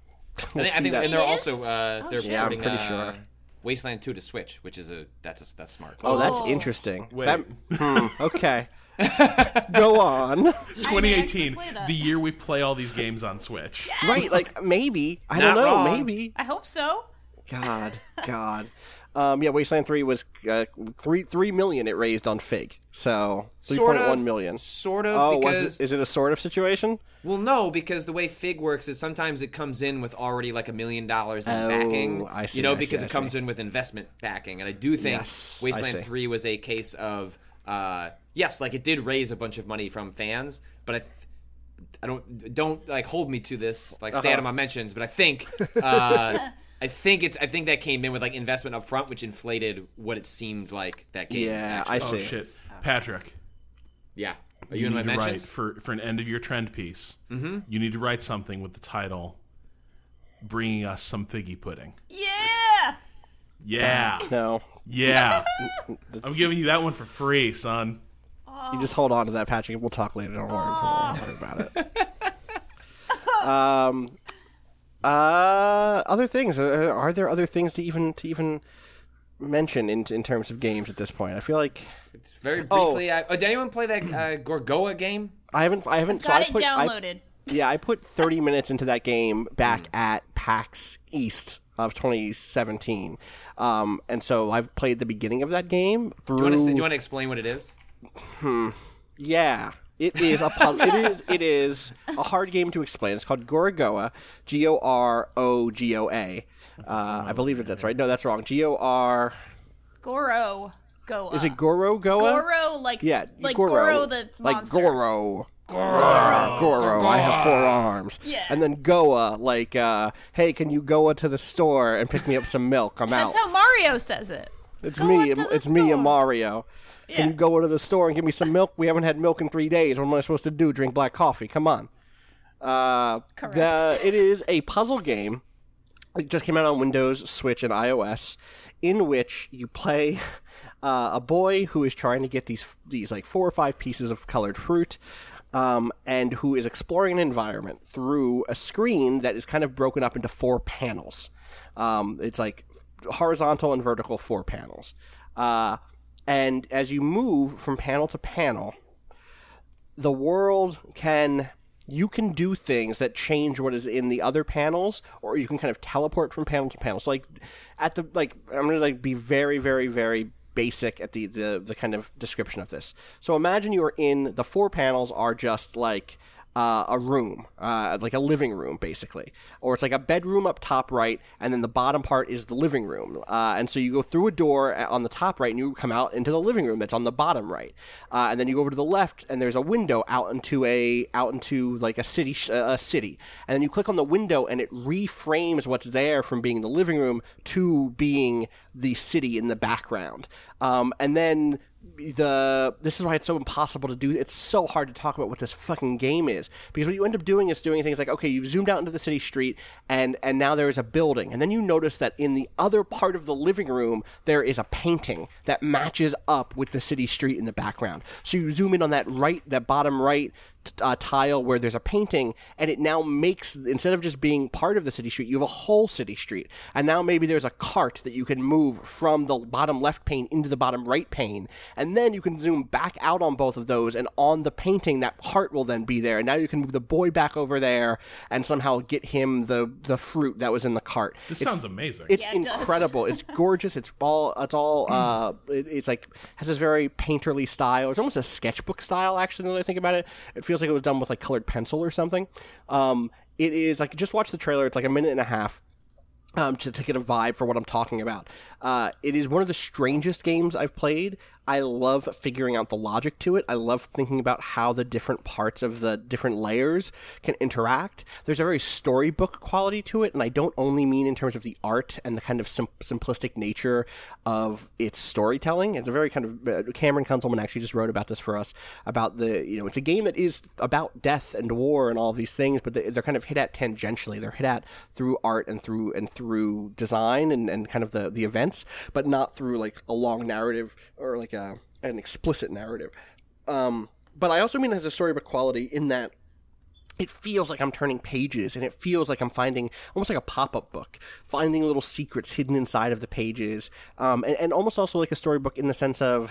We'll I think, I think and they're It also uh, Oh, they're shit. Yeah, I'm porting pretty uh, sure. Wasteland 2 to Switch, which is a that's a, that's smart. Oh, that's Oh. interesting. Wait. That- hmm, okay. Go on. 2018 the year we play all these games on switch Right, like maybe. I Not don't know. wrong. Maybe. I hope so. God, God. Um, yeah, Wasteland Three was uh, three three million it raised on Fig, so three point one million. Sort of, one million. Oh, because was it? Is it a sort of situation? Well, no, because the way Fig works is sometimes it comes in with already like a million dollars in Oh, backing. I see, You know, I because I it comes in with investment backing, and I do think Yes, Wasteland. Three was a case of uh, yes, like it did raise a bunch of money from fans, but I. Th- I don't don't like hold me to this like stand Uh-huh. on my mentions, but I think uh, I think it's I think that came in with like investment up front, which inflated what it seemed like that game. Yeah, actually. I Oh see. shit, Patrick. yeah. Are you, You in my need to write for for an end of your trend piece. Mm-hmm. You need to write something with the title "Bringing Us Some Figgy Pudding." Yeah. Yeah, No, yeah. I'm giving you that one for free, son. you just hold on to that, Patrick. We'll talk later. Don't worry, don't worry about it. um, uh, other things. Uh, are there other things to even to even mention in in terms of games at this point? I feel like It's very Oh. briefly. I, oh, did anyone play that uh, Gorogoa game? I haven't. I haven't. so Got I it put, I- downloaded. Yeah, I put 30 minutes into that game back at PAX East of 2017. Um, and so I've played the beginning of that game through. Do you, want to, do you want to explain what it is? Hmm. Yeah, it is a puzzle. it is. It is a hard game to explain. It's called Gorogoa. G O R O G O A. Uh, I believe that that's right. No, that's wrong. G O R. Goro. Go. Is it Goro Goa? Goro? Like Yeah, like Goro, Goro the like monster. Goro. Goro. Goro. I have four arms. Yeah. And then Goa, like, uh, hey, can you go to the store and pick me up some milk? I'm out. That's how Mario says it. It's Go me. into the It's me store. and Mario. Yeah. Can you go to the store and give me some milk? We haven't had milk in three days. What am I supposed to do? Drink black coffee? Come on. Uh, Correct. The, it is a puzzle game. It just came out on Windows, Switch, and iOS, in which you play uh, a boy who is trying to get these these like four or five pieces of colored fruit, um, and who is exploring an environment through a screen that is kind of broken up into four panels. Um, it's like horizontal and vertical four panels, uh, and as you move from panel to panel, the world can you can do things that change what is in the other panels or you can kind of teleport from panel to panel. So like at the like i'm gonna like be very very very basic at the the, the kind of description of this. So imagine you are in the four panels are just like uh, a room, uh, like a living room, basically, or it's like a bedroom up top right, and then the bottom part is the living room. Uh, and so you go through a door on the top right, and you come out into the living room that's on the bottom right, uh, and then you go over to the left, and there's a window out into a out into like a city, sh- a city, and then you click on the window, and it reframes what's there from being the living room to being the city in the background, um, and then the this is why it's so impossible to do it's so hard to talk about what this fucking game is. Because what you end up doing is doing things like okay you've zoomed out into the city street and and now there is a building. And then you notice that in the other part of the living room there is a painting that matches up with the city street in the background. So you zoom in on that right that bottom right uh, tile where there's a painting and it now makes instead of just being part of the city street you have a whole city street and now maybe there's a cart that you can move from the bottom left pane into the bottom right pane and then you can zoom back out on both of those and on the painting that cart will then be there and now you can move the boy back over there and somehow get him the the fruit that was in the cart This It's- sounds amazing. it's Yeah, it incredible. it's gorgeous. It's all. It's all. Uh, it, it's like has this very painterly style. It's almost a sketchbook style. Actually, now that I think about it, it feels like it was done with like colored pencil or something. Um, it is like just watch the trailer. It's like a minute and a half. Um, to, to get a vibe for what I'm talking about. Uh, it is one of the strangest games I've played. I love figuring out the logic to it. I love thinking about how the different parts of the different layers can interact. There's a very storybook quality to it, and I don't only mean in terms of the art and the kind of sim- simplistic nature of its storytelling. It's a very kind of uh, Cameron Kunzelman actually just wrote about this for us about the you know it's a game that is about death and war and all these things, but they- they're kind of hit at tangentially. They're hit at through art and through and through design and, and kind of the the events, but not through like a long narrative or like a an explicit narrative. Um, but I also mean it has a story of quality in that it feels like I'm turning pages and it feels like I'm finding almost like a pop up book, finding little secrets hidden inside of the pages, um, and, and almost also like a storybook in the sense of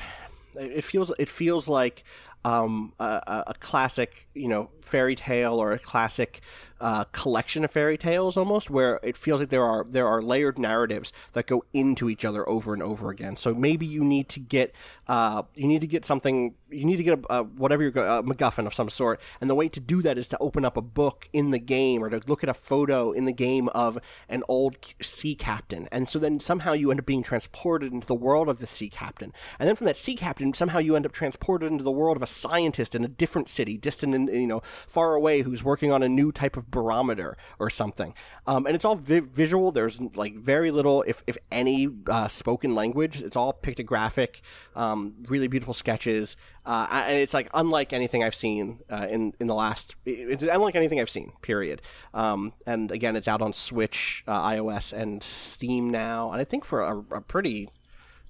it feels it feels like um, a- a classic you know fairy tale or a classic uh, collection of fairy tales almost where it feels like there are there are layered narratives that go into each other over and over again. So maybe you need to get uh, you need to get something you need to get a, a whatever you're a MacGuffin of some sort. And the way to do that is to open up a book in the game or to look at a photo in the game of an old sea captain. And so then somehow you end up being transported into the world of the sea captain. And then from that sea captain somehow you end up transported into the world of a scientist in a different city, distant and you know far away, who's working on a new type of barometer or something. Um, and it's all vi- visual. There's like very little, if if any, uh, spoken language. It's all pictographic, um, really beautiful sketches, uh, and it's like unlike anything I've seen uh, in in the last. It's unlike anything I've seen. Period. Um, and again, it's out on Switch, uh, iOS, and Steam now, and I think for a, a pretty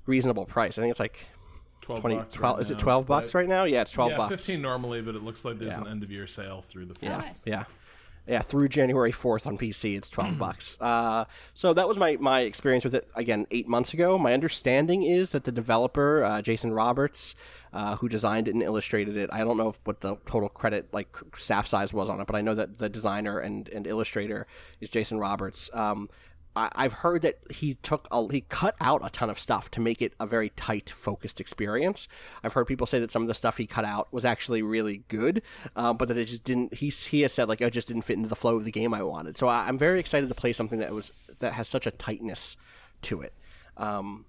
reasonable price. I think it's like 12 20, bucks 12 right is it now, 12 bucks but- right now? Yeah, it's 12 yeah, bucks. 15 normally, but it looks like there's Yeah. an end of year sale through the 4th. Yeah, nice. yeah, yeah. Through January fourth on PC, it's twelve bucks. Uh, so that was my my experience with it. Again, eight months ago. My understanding is that the developer uh, Jason Roberts, uh, who designed it and illustrated it, I don't know if, what the total credit like staff size was on it, but I know that the designer and and illustrator is Jason Roberts. Um, I, I've heard that he took a, he cut out a ton of stuff to make it a very tight, focused experience. I've heard people say that some of the stuff he cut out was actually really good, um, but that it just didn't. He he has said like it just didn't fit into the flow of the game I wanted. So I, I'm very excited to play something that was that has such a tightness to it. Um,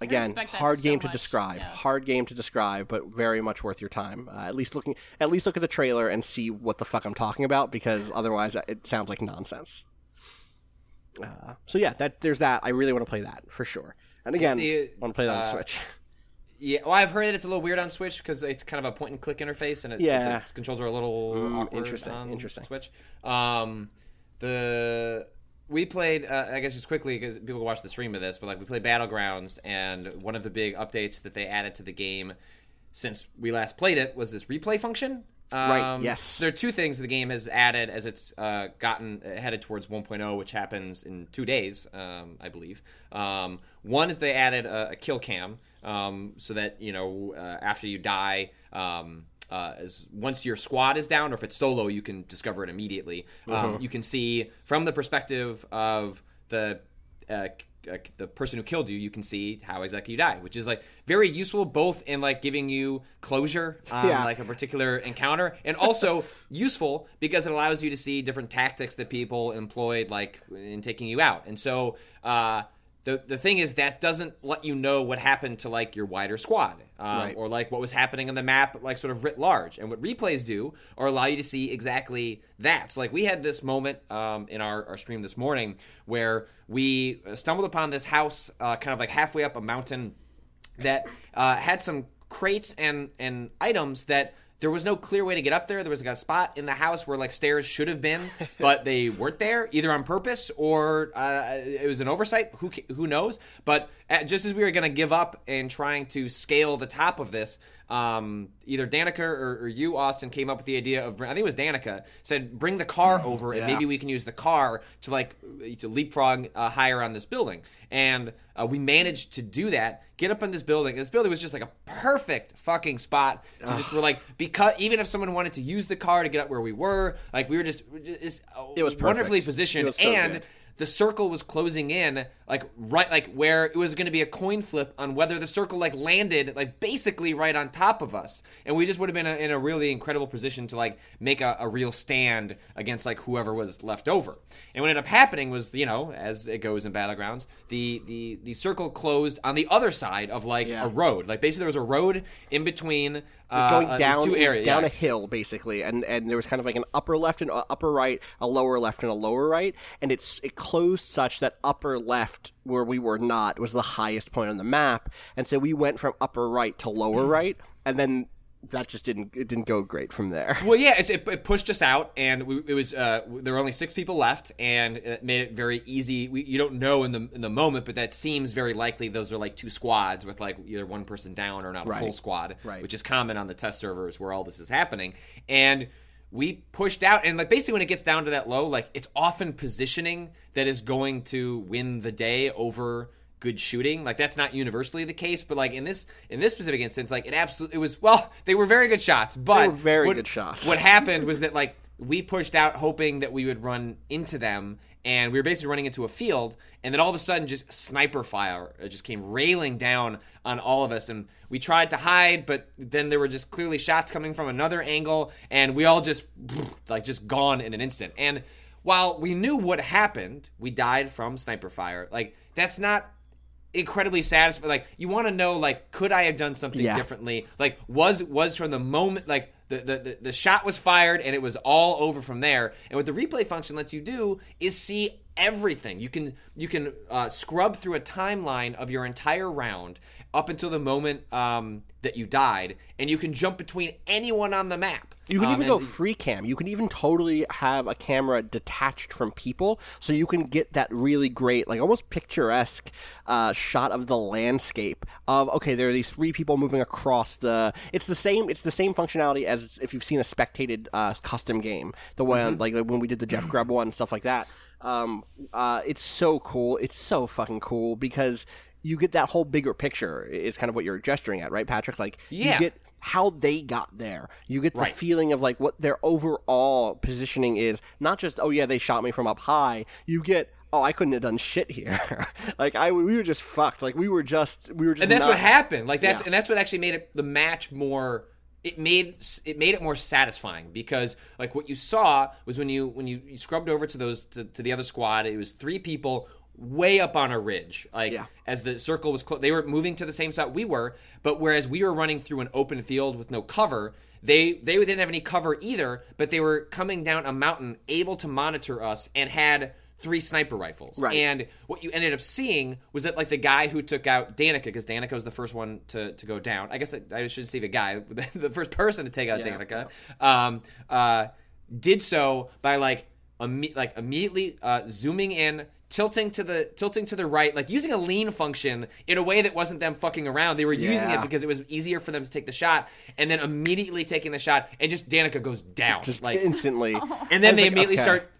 again, hard so game to describe. yeah. Hard game to describe, but very much worth your time. Uh, at least looking, at least look at the trailer and see what the fuck I'm talking about, because otherwise it sounds like nonsense. Uh, so yeah, that there's that. I really want to play that for sure. And again, the, I want to play that on uh, Switch. Yeah, well, I've heard that it's a little weird on Switch because it's kind of a point and click interface, and it, Yeah. the controls are a little awkward interesting, on interesting. Switch. Um, the we played, uh, I guess, just quickly because people watch the stream of this, but like we played Battlegrounds, and one of the big updates that they added to the game since we last played it was this replay function. Um, Right, yes. There are two things the game has added as it's uh, gotten uh, headed towards 1.0, which happens in two days, um, I believe. Um, one is they added a, a kill cam, um, so that you know uh, after you die. Um, uh, as once your squad is down, or if it's solo, you can discover it immediately. Um, you can see from the perspective of the uh, the person who killed you, you can see how exactly you died, which is like very useful both in like giving you closure on Yeah. like a particular encounter, and also useful because it allows you to see different tactics that people employed like in taking you out. And so uh, the the thing is that doesn't let you know what happened to like your wider squad, um, Right. or like what was happening on the map, like sort of writ large. And what replays do are allow you to see exactly that. So like we had this moment um, in our, our stream this morning where we stumbled upon this house, uh, kind of like halfway up a mountain that uh, had some crates and and items that there was no clear way to get up there. There was like a spot in the house where like stairs should have been, but they weren't there, either on purpose or uh, it was an oversight. Who who knows? But uh just as we were going to give up and trying to scale the top of this, um, either Danica or, or you, Austin, came up with the idea of I think it was Danica said bring the car over and Yeah. maybe we can use the car to like to leapfrog uh, higher on this building. And uh, we managed to do that. Get up on this building. And this building was just like a perfect fucking spot to just we're like because even if someone wanted to use the car to get up where we were, like we were just, just It was wonderfully perfect. positioned It was so and good. The circle was closing in like right like where it was going to be a coin flip on whether the circle like landed like basically right on top of us. And we just would have been a, in a really incredible position to like make a, a real stand against like whoever was left over. And what ended up happening was you know as it goes in battlegrounds the the the circle closed on the other side of like Yeah. a road. Like basically there was a road in between uh, going uh, down two areas down yeah. a hill basically and and there was kind of like an upper left and upper right a lower left and a lower right and it's it closed such that upper left where we were not was the highest point on the map and so we went from upper right to lower Mm. right and then that just didn't it didn't go great from there Well, yeah, it's, it, it pushed us out, and we, it was uh, there were only six people left, and it made it very easy. We, you don't know in the in the moment, but that seems very likely. Those are like two squads with like either one person down or not a Right. full squad, Right. which is common on the test servers where all this is happening. And we pushed out, and like basically when it gets down to that low, like it's often positioning that is going to win the day over good shooting. Like that's not universally the case, but like in this in this specific instance, like it absolutely it was well, they were very good shots, but were very what- good shots. What happened was that like we pushed out hoping that we would run into them and we were basically running into a field and then all of a sudden just sniper fire just came railing down on all of us and we tried to hide but then there were just clearly shots coming from another angle and we all just like just gone in an instant and while we knew what happened we died from sniper fire like that's not incredibly satisfying. Like you want to know, like, could I have done something Yeah. differently? Like, was was from the moment like. The, the, the, the shot was fired and it was all over from there. And what the replay function lets you do is see everything. You can you can uh, scrub through a timeline of your entire round up until the moment um, that you died, and you can jump between anyone on the map. You can Um, even go free cam. You can even totally have a camera detached from people, so you can get that really great, like almost picturesque uh, shot of the landscape. Of okay, there are these three people moving across the. It's the same. It's the same functionality as if you've seen a spectated uh, custom game. The one Mm-hmm. like, like when we did the Jeff Grubb one and stuff like that. Um, uh, it's so cool. It's so fucking cool because you get that whole bigger picture. Is kind of what you're gesturing at, right, Patrick? Like Yeah. you get how they got there. You get the Right. feeling of like what their overall positioning is. Not just oh yeah, they shot me from up high. You get oh I couldn't have done shit here. like I we were just fucked. Like we were just we were just and that's not- what happened. Like that's Yeah. and that's what actually made it the match more. It made it made it more satisfying because like what you saw was when you when you, you scrubbed over to those to, to the other squad, it was three people way up on a ridge. Like Yeah. as the circle was close, they were moving to the same spot we were, but whereas we were running through an open field with no cover. They they didn't have any cover either, but they were coming down a mountain, able to monitor us, and had three sniper rifles. Right. And what you ended up seeing was that like the guy who took out Danica, because Danica was the first one to, to go down. I guess I, I should say the guy, the first person to take out Yeah. Danica, um, uh, did so by like imme- like immediately uh, zooming in. Tilting to the tilting to the right, like using a lean function in a way that wasn't them fucking around. They were using it because it was easier for them to take the shot, and then immediately taking the shot, and just Danica goes down. just like instantly. and then they like, immediately okay. start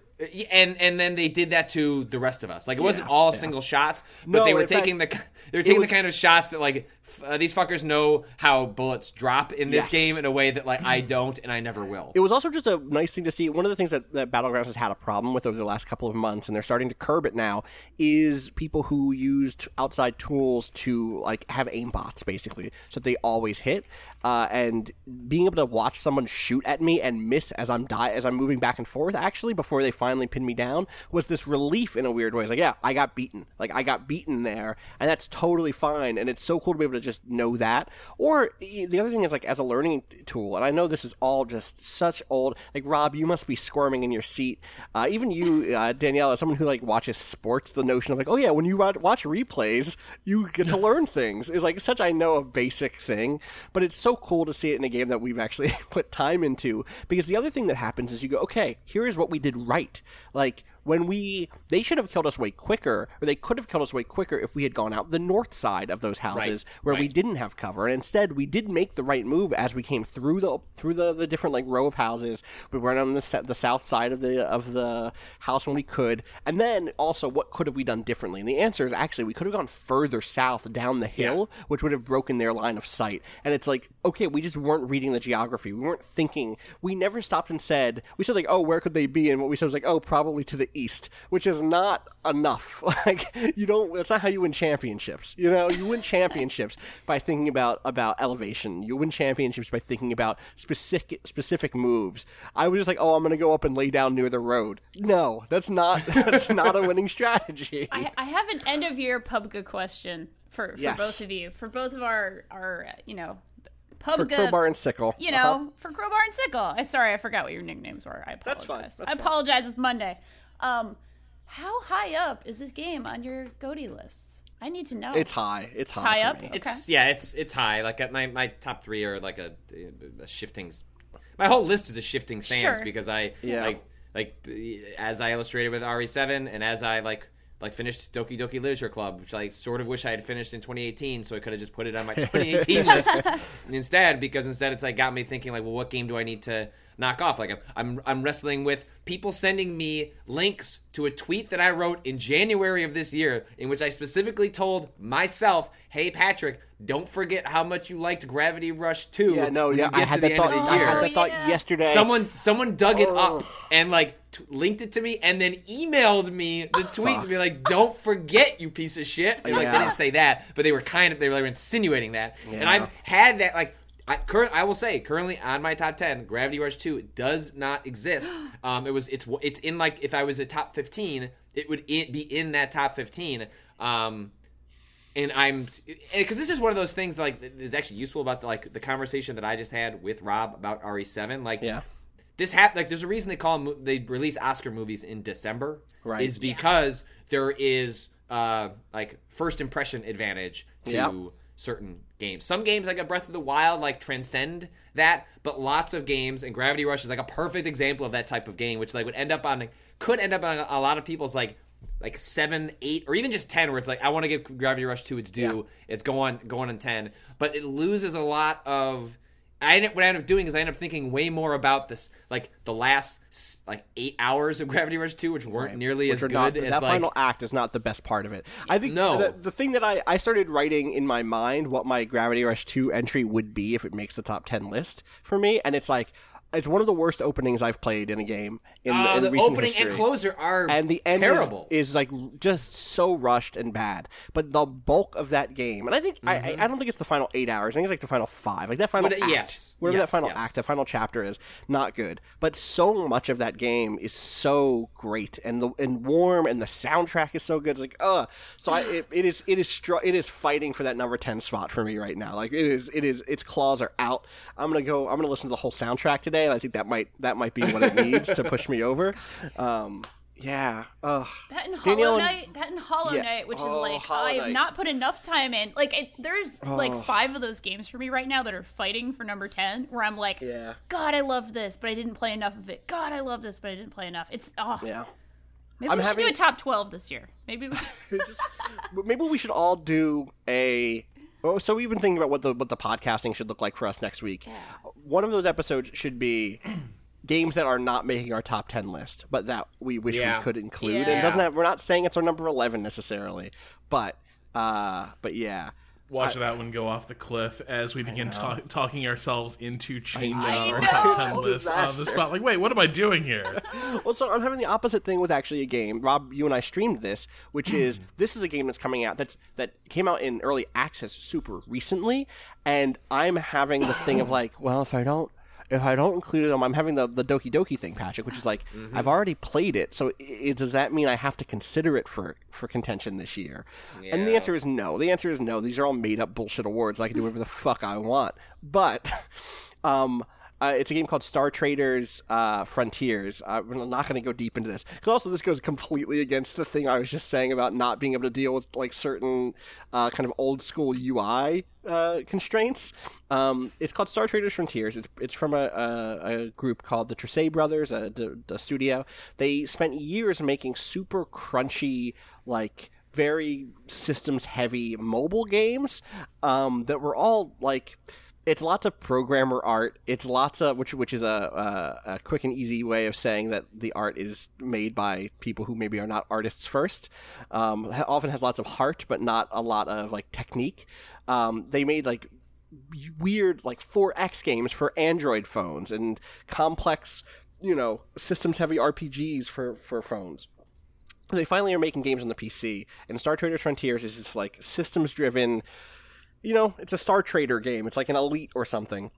and and then they did that to the rest of us like it wasn't Yeah, all yeah. single shots but No, they were in fact, taking the they were taking was- the kind of shots that like f- uh, these fuckers know how bullets drop in this Yes. game in a way that like I don't and I never will It was also just a nice thing to see. One of the things that, that Battlegrounds has had a problem with over the last couple of months, and they're starting to curb it now, is people who used outside tools to like have aimbots, basically, so that they always hit. Uh, and being able to watch someone shoot at me and miss as I'm die as I'm moving back and forth, actually, before they finally pin me down, was this relief in a weird way. It's like, yeah, I got beaten. Like I got beaten there, and that's totally fine. And it's so cool to be able to just know that. Or the other thing is like as a learning tool, and I know this is all just such old. Like Rob, you must be squirming in your seat. Uh, even you, uh, Danielle, as someone who like watches sports, the notion of like, oh yeah, when you watch replays, you get to learn things is like such I know a basic thing, but it's so cool to see it in a game that we've actually put time into. Because the other thing that happens is you go, okay, here is what we did right. Like when we they should have killed us way quicker or they could have killed us way quicker if we had gone out the north side of those houses where we didn't have cover. And instead we did make the right move as we came through the through the, the different like row of houses. We went on the the south side of the of the house when we could. And then also what could have we done differently? And the answer is actually we could have gone further south down the hill which would have broken their line of sight. And it's like okay we just weren't reading the geography. We weren't thinking. We never stopped and said we said like oh where could they be? And what we said was like oh probably to the east which is not enough like you don't that's not how you win championships you know you win championships by thinking about about elevation you win championships by thinking about specific specific moves i was just like oh i'm gonna go up and lay down near the road no that's not that's not a winning strategy I, I have an end of year PUBG question for, for Yes. both of you, for both of our our you know for PUBG. crowbar and sickle you know, uh-huh. for Crowbar and Sickle. I sorry, I forgot what your nicknames were. I apologize. That's fine, that's I fine. apologize. It's Monday. Um, how high up is this game on your Goaty lists? I need to know. it's high it's high, high for up? me. Okay. yeah it's it's high like at my my top three are like a, a shifting my whole list is a shifting sands Sure. because I Yeah. like like as I illustrated with RE7 and as I like like finished Doki Doki Literature Club, which I sort of wish I had finished in 2018, so I could have just put it on my 2018 list instead. Because instead, it's like got me thinking like, well, what game do I need to knock off? Like I'm I'm wrestling with people sending me links to a tweet that I wrote in January of this year, in which I specifically told myself, "Hey Patrick, don't forget how much you liked Gravity Rush 2." yeah no yeah i had the that thought i had that thought yesterday Someone someone dug it Oh. up and like t- linked it to me and then emailed me the oh, tweet to be like, "Don't forget, you piece of shit." And, like Yeah. they didn't say that, but they were kind of they were insinuating that. And I've had that like. I, cur- I will say currently on my top ten, Gravity Rush Two does not exist. Um, it was it's it's in like if I was a top fifteen, it would i be in that top fifteen. Um, and I'm because this is one of those things that, like that is actually useful about the, like the conversation that I just had with Rob about RE7. Like, Yeah. this hap- like there's a reason they call them they release Oscar movies in December, Right. Is because there is uh like first impression advantage to Yep. certain games. Some games like a Breath of the Wild like transcend that, but lots of games and Gravity Rush is like a perfect example of that type of game, which like would end up on could end up on a lot of people's like like seven, eight, or even just ten, where it's like I want to give Gravity Rush two its due. It's going going on ten, but it loses a lot of. I ended, what I ended up doing is I ended up thinking way more about this, like the last like eight hours of Gravity Rush two, which weren't nearly Which as good not- as that like final act is not the best part of it. I think No. the, the thing that I, I started writing in my mind what my Gravity Rush 2 entry would be if it makes the top 10 list for me, and it's like it's one of the worst openings I've played in a game in, uh, in the recent opening and history. closer are and the end is- terrible. Is, like just so rushed and bad. But the bulk of that game, and I think I, I, I don't think it's the final eight hours. I think it's like the final five, like that final But, act, yes. whatever Yes, that final yes. act, that final chapter is, not good. But so much of that game is so great and the and warm, and the soundtrack is so good. It's like, uh so I, it, it is it is str- it is fighting for that number ten spot for me right now. Like it is it is its claws are out. I'm gonna go. I'm gonna listen to the whole soundtrack today, and I think that might that might be what it needs to push me over. Um, yeah. Ugh. That and Danielle Hollow and- Knight, that and Hollow Yeah. Knight, which is Oh, like Hollow I have Knight. not put enough time in. Like it, there's like Oh. five of those games for me right now that are fighting for number ten, where I'm like, Yeah. God, I love this, but I didn't play enough of it. God, I love this, but I didn't play enough. It's oh, Yeah. maybe I'm we should do a top twelve this year. Maybe we should. Just- maybe we should all do a. Oh, so we've been thinking about what the what the podcasting should look like for us next week. One of those episodes should be games that are not making our top ten list, but that we wish Yeah. we could include. And Yeah. it doesn't have. We're not saying it's our number eleven necessarily, but uh, but yeah. Watch that one go off the cliff as we begin ta- talking ourselves into changing our top ten list on the spot. Like, wait, what am I doing here? Well, so I'm having the opposite thing with actually a game. Rob, you and I streamed this, which is this is a game that's coming out that's that came out in early access super recently, and I'm having the thing of like, well, if I don't. If I don't include them, I'm having the the Doki Doki thing, Patrick, which is like I've already played it. So i does that mean I have to consider it for for contention this year? And the answer is no. The answer is no. These are all made up bullshit awards. I can do whatever the fuck I want. But um, uh, it's a game called Star Traders uh, Frontiers. Uh, I'm not going to go deep into this because also this goes completely against the thing I was just saying about not being able to deal with like certain uh, kind of old school UI uh, constraints. Um, it's called Star Traders Frontiers. It's it's from a, a, a group called the Trese Brothers, a, d- a studio. They spent years making super crunchy like very systems heavy mobile games um, that were all like it's lots of programmer art. It's lots of which which is a, a, a quick and easy way of saying that the art is made by people who maybe are not artists first. Um, often has lots of heart, but not a lot of like technique. Um, they made like weird like 4X games for Android phones and complex, you know, systems heavy RPGs for for phones they finally are making games on the PC, and Star Traders Frontiers is this like systems driven. You know, it's a Star Trader game. It's like an Elite or something.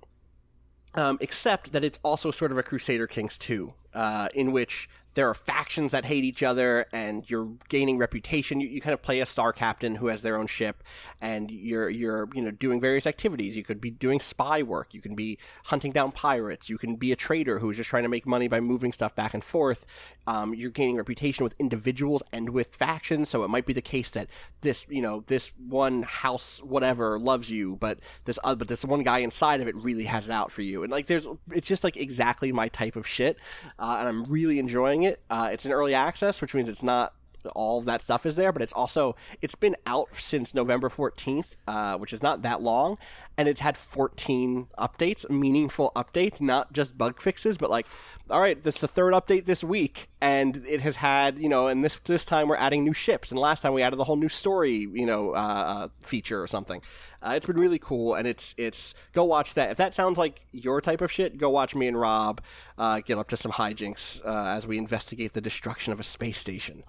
Um, except that it's also sort of a Crusader Kings 2, uh, in which there are factions that hate each other and you're gaining reputation. You, you kind of play a star captain who has their own ship and you're, you're, you know, doing various activities. You could be doing spy work. You can be hunting down pirates. You can be a trader who's just trying to make money by moving stuff back and forth. Um, you're gaining reputation with individuals and with factions. So it might be the case that this, you know, this one house, whatever, loves you, but this, uh, but this one guy inside of it really has it out for you. And like, there's, it's just like exactly my type of shit. Uh, and I'm really enjoying it. Uh, it's an early access, which means it's not all that stuff is there, but it's also it's been out since November 14th, uh, which is not that long, and it's had 14 updates, meaningful updates, not just bug fixes, but like, all right, that's the third update this week, and it has had you know, and this this time we're adding new ships, and last time we added the whole new story, you know, uh, uh, feature or something. Uh, it's been really cool, and it's it's go watch that. If that sounds like your type of shit, go watch me and Rob uh, get up to some hijinks uh, as we investigate the destruction of a space station.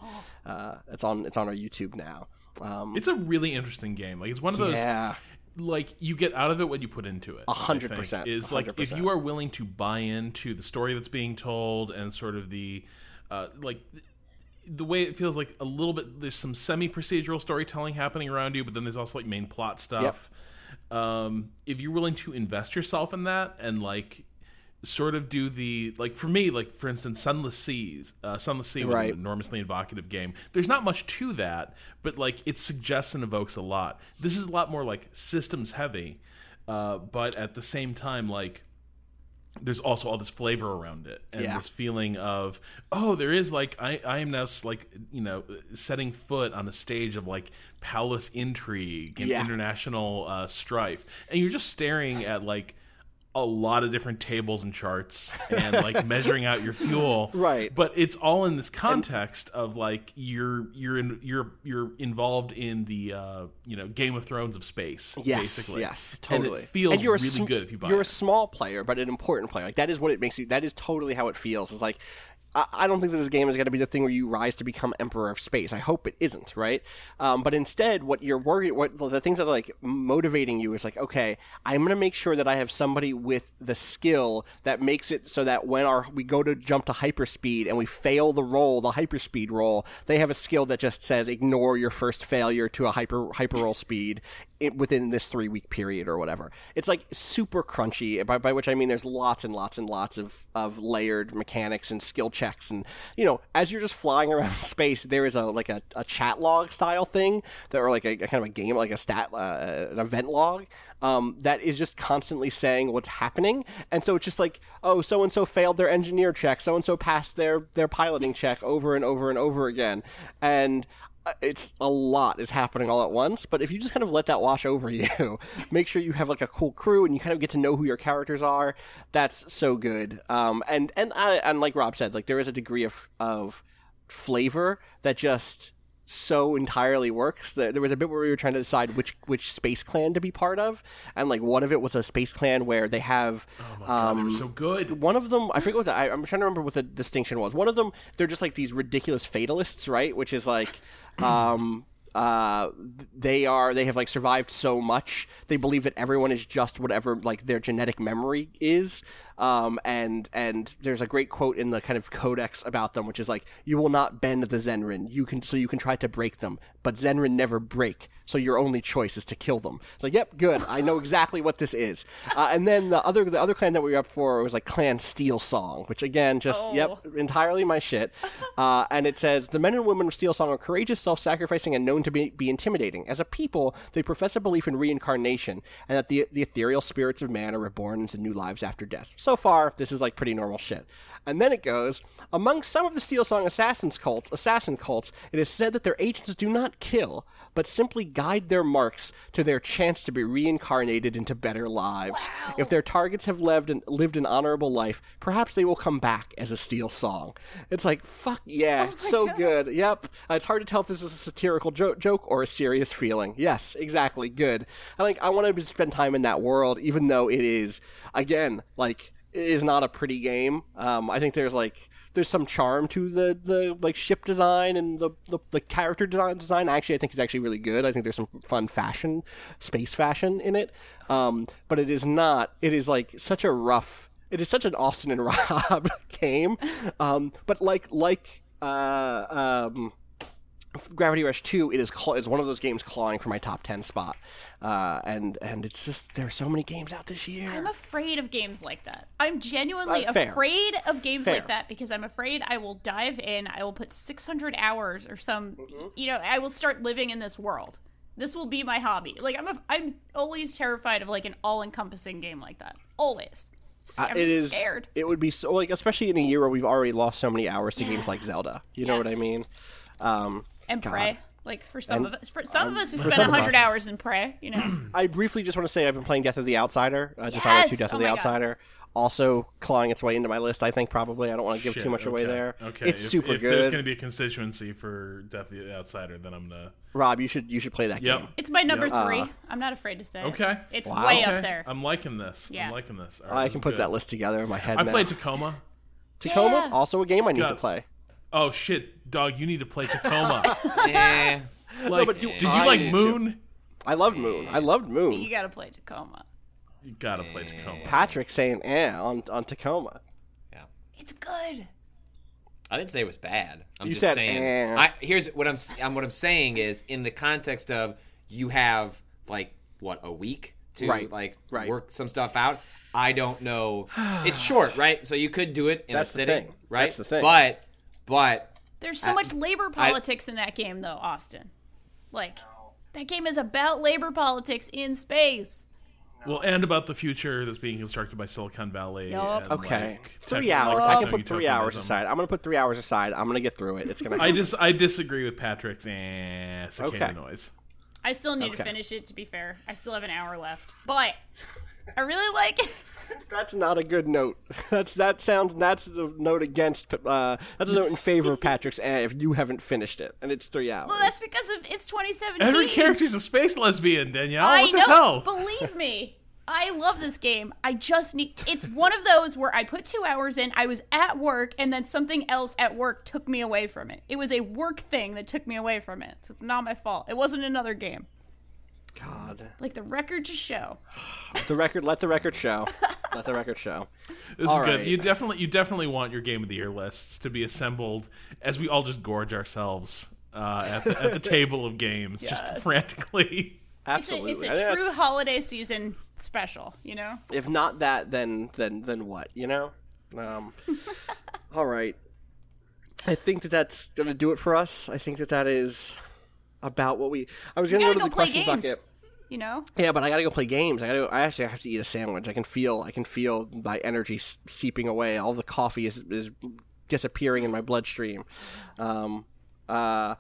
Uh, it's on it's on our YouTube now. Um, It's a really interesting game. Like, it's one of those. yeah, like you get out of it what you put into it. A hundred percent, is like hundred if you are willing to buy into the story that's being told and sort of the uh, like the way it feels like a little bit there's some semi procedural storytelling happening around you, but then there's also like main plot stuff. Um, if you're willing to invest yourself in that and like sort of do the like for me like for instance sunless seas uh, sunless sea was Right. an enormously evocative game there's not much to that but like it suggests and evokes a lot this is a lot more like systems heavy uh, but at the same time like there's also all this flavor around it and Yeah. this feeling of oh there is like I, I am now like you know setting foot on a stage of like palace intrigue and Yeah. international uh, strife and you're just staring at like a lot of different tables and charts and like measuring out your fuel Right. but it's all in this context of like you're you're in you're you're involved in the uh you know game of thrones of space Yes, basically yes, and totally. it feels you're a really sm- good if you buy You're it a small player, but an important player. Like that is what it makes you. That is totally how it feels. It's like I, don't think that this game is going to be the thing where you rise to become emperor of space. I hope it isn't, right? Um, but instead, what you're worried, what the things that are like motivating you is like, okay, I'm going to make sure that I have somebody with the skill that makes it so that when our we go to jump to hyperspeed and we fail the roll, the hyperspeed roll, they have a skill that just says ignore your first failure to a hyper hyper roll speed it, within this three week period or whatever. It's like super crunchy, by, by which I mean there's lots and lots and lots of, of layered mechanics and skill checks. And, you know, as you're just flying around space, there is a like a, a chat log style thing that, or like a, a kind of a game, like a stat, uh, an event log. Um, that is just constantly saying what's happening, and so it's just like, oh, so and so failed their engineer check, so and so passed their their piloting check over and over and over again, and it's a lot is happening all at once but if you just kind of let that wash over you make sure you have like a cool crew and you kind of get to know who your characters are that's so good. Um and and I, and like rob said like there is a degree of of flavor that just so entirely works that there was a bit where we were trying to decide which which space clan to be part of and like one of it was a space clan where they have God, they were um, so good one of them, I forget what the, I, I'm trying to remember what the distinction was. One of them, they're just like these ridiculous fatalists, right? Which is like, um, uh, they are they have like survived so much. They believe that everyone is just whatever like their genetic memory is. Um, and and there's a great quote in the kind of codex about them, which is like, "You will not bend the Zenrin. You can so you can try to break them, but Zenrin never break. So your only choice is to kill them." It's like, "Yep, good. I know exactly what this is." Uh, and then the other the other clan that we were up for was like Clan Steel Song, which again, just Oh. yep, entirely my shit. Uh, and it says the men and women of Steel Song are courageous, self-sacrificing, and known to be, be intimidating. As a people, they profess a belief in reincarnation and that the the ethereal spirits of man are reborn into new lives after death. So far, this is like pretty normal shit. And then it goes among some of the Steel Song assassins cults, assassin cults. It is said that their agents do not kill, but simply guide their marks to their chance to be reincarnated into better lives. If their targets have lived an, lived an honorable life, perhaps they will come back as a Steel Song. It's like fuck yeah, so good. Yep. Uh, it's hard to tell if this is a satirical jo- joke or a serious feeling. Yes, exactly. Good. I like. I want to spend time in that world, even though it is again like is not a pretty game. Um, I think there's like there's some charm to the, the like ship design and the, the, the character design design actually I think is actually really good. I think there's some fun fashion, space fashion in it. Um, but it is not it is like such a rough it is such an Austin and Rob game. Um, but like like uh, um, Gravity Rush 2, it is cl- is one of those games clawing for my top 10 spot. Uh, and and it's just there are so many games out this year. I'm afraid of games like that. I'm genuinely Uh, afraid of games Fair. like that because I'm afraid I will dive in, I will put 600 hours or some, you know, I will start living in this world. This will be my hobby. Like I'm, a, I'm always terrified of like an all-encompassing game like that. Always. Uh, I'm it just scared. it would be so like especially in a year where we've already lost so many hours to games like Zelda. You know what I mean? Um, And God. Prey. Like for some And, of us, for some of us who for spend some 100 hours in Prey, you know. I briefly just want to say I've been playing Death of the Outsider. Uh, Dishonored 2 Death Oh of the my God. Outsider. Also clawing its way into my list, I think probably. I don't want to give Shit, too much away there. Okay, It's if, super if there's going to be a constituency for Death of the Outsider, then I'm gonna. Rob, you should you should play that Yep. game. It's my number Yeah. three. Uh, I'm not afraid to say it. Okay. It's Wow. way Okay, up there. I'm liking this. Yeah. I'm liking this. All right, I this can put good. that list together in my head I now. played Tacoma. Tacoma, Yeah. also a game I need to play. Oh shit, dog! You need to play Tacoma. Eh. like, but do did you I like need to. Moon? I loved Moon. I loved Moon. You gotta play Tacoma. You gotta play Tacoma. Patrick saying eh on on Tacoma. Yeah, it's good. I didn't say it was bad. I'm You just said, saying. eh. I, here's what I'm, s- um, what I'm saying is in the context of you have like what a week to Right, like right. work some stuff out. I don't know. it's short, right? So you could do it in That's a the sitting, thing. right? That's the thing. But but There's so much labor politics in that game, though, Austin. Like, that game is about labor politics in space. Well, and about the future that's being constructed by Silicon Valley. Yup. and, Okay, like, three tech- hours. like, I can put three hours aside. I'm gonna put three hours aside. I'm gonna get through it. It's gonna. I just I disagree with Patrick's eh, cicada Okay. noise. I still need Okay. to finish it, to be fair. I still have an hour left. But I really like That's not a good note. That's that sounds. That's a note against. Uh, that's a note in favor of Patrick's. eh, if you haven't finished it, and it's three hours. Well, that's because of it's 2017. Every character's a space lesbian, Danielle. I what the know. hell? Believe me. I love this game. I just need it's one of those where I put 2 hours in, I was at work and then something else at work took me away from it. It was a work thing that took me away from it. So it's not my fault. It wasn't another game. God, Like the record to show. the record. Let the record show. Let the record show. This All is good. You definitely you definitely want your game of the year lists to be assembled as we all just gorge ourselves uh, at, the, at the table of games, just Yes. frantically. It's a, Absolutely. it's I a think true that's- holiday season special, you know? If not that, then then then what? You know. Um, all right. I think that that's gonna do it for us. I think that that is about what we. I was gonna go to go the play question games. bucket. You know? Yeah, but I gotta go play games. I gotta. Go, I actually have to eat a sandwich. I can feel. I can feel my energy seeping away. All the coffee is is disappearing in my bloodstream. Um, uh,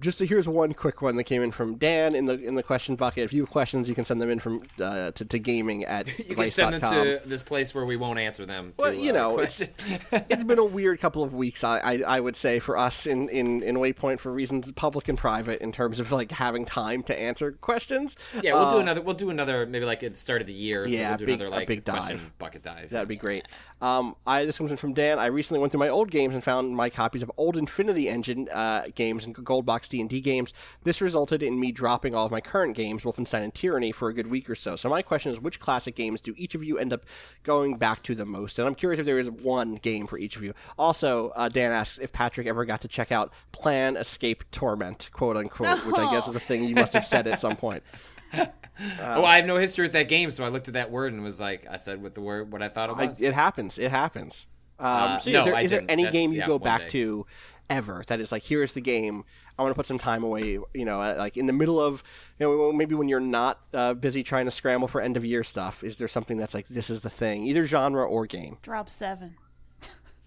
just here's one quick one that came in from Dan in the in the question bucket. If you have questions, you can send them in from uh, to, to gaming at you can send them to this place where we won't answer them. To, Well, you uh, know, question. it's been a weird couple of weeks. I, I, I would say for us in, in, in Waypoint for reasons public and private in terms of like having time to answer questions. yeah, we'll do Uh, another. We'll do another maybe like at the start of the year. Yeah, we'll do big- another like big question dive. bucket dive. That'd be great. Um, I this comes in from Dan. I recently went through my old games and found my copies of old Infinity Engine uh, games and Gold Box D and D games. This resulted in me dropping all of my current games, Wolfenstein and Tyranny, for a good week or so. So my question is, which classic games do each of you end up going back to the most? And I'm curious if there is one game for each of you. Also, uh, Dan asks if Patrick ever got to check out Plan Escape Torment, quote unquote, which I guess is a thing you must have said at some point. oh, I have no history with that game, so I looked at that word and was like, I said with the word what I thought it I, was. it happens. It happens. Um, Uh, so no, is there, I any That's- game you yeah, go back day. to ever that is like, here's the game. I want to put some time away. You know, like in the middle of, you know, maybe when you're not uh, busy trying to scramble for end of year stuff. Is there something that's like, this is the thing, either genre or game? Drop 7.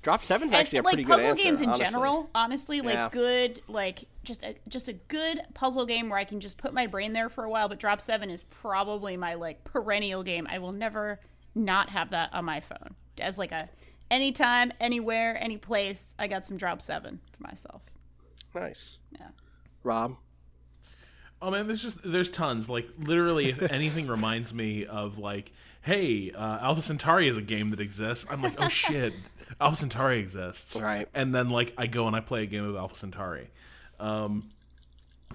Drop Seven's And, actually a like pretty puzzle good answer. games in honestly. general, honestly, like Yeah. good, like just a just a good puzzle game where I can just put my brain there for a while. But Drop Seven is probably my like perennial game. I will never not have that on my phone as like a anytime, anywhere, any place. I got some Drop Seven for myself. Nice. Yeah. Rob. Oh man, there's just there's tons. Like literally, if anything reminds me of like, hey, uh, Alpha Centauri is a game that exists. I'm like, oh shit, Alpha Centauri exists. Right. And then like I go and I play a game of Alpha Centauri. Um,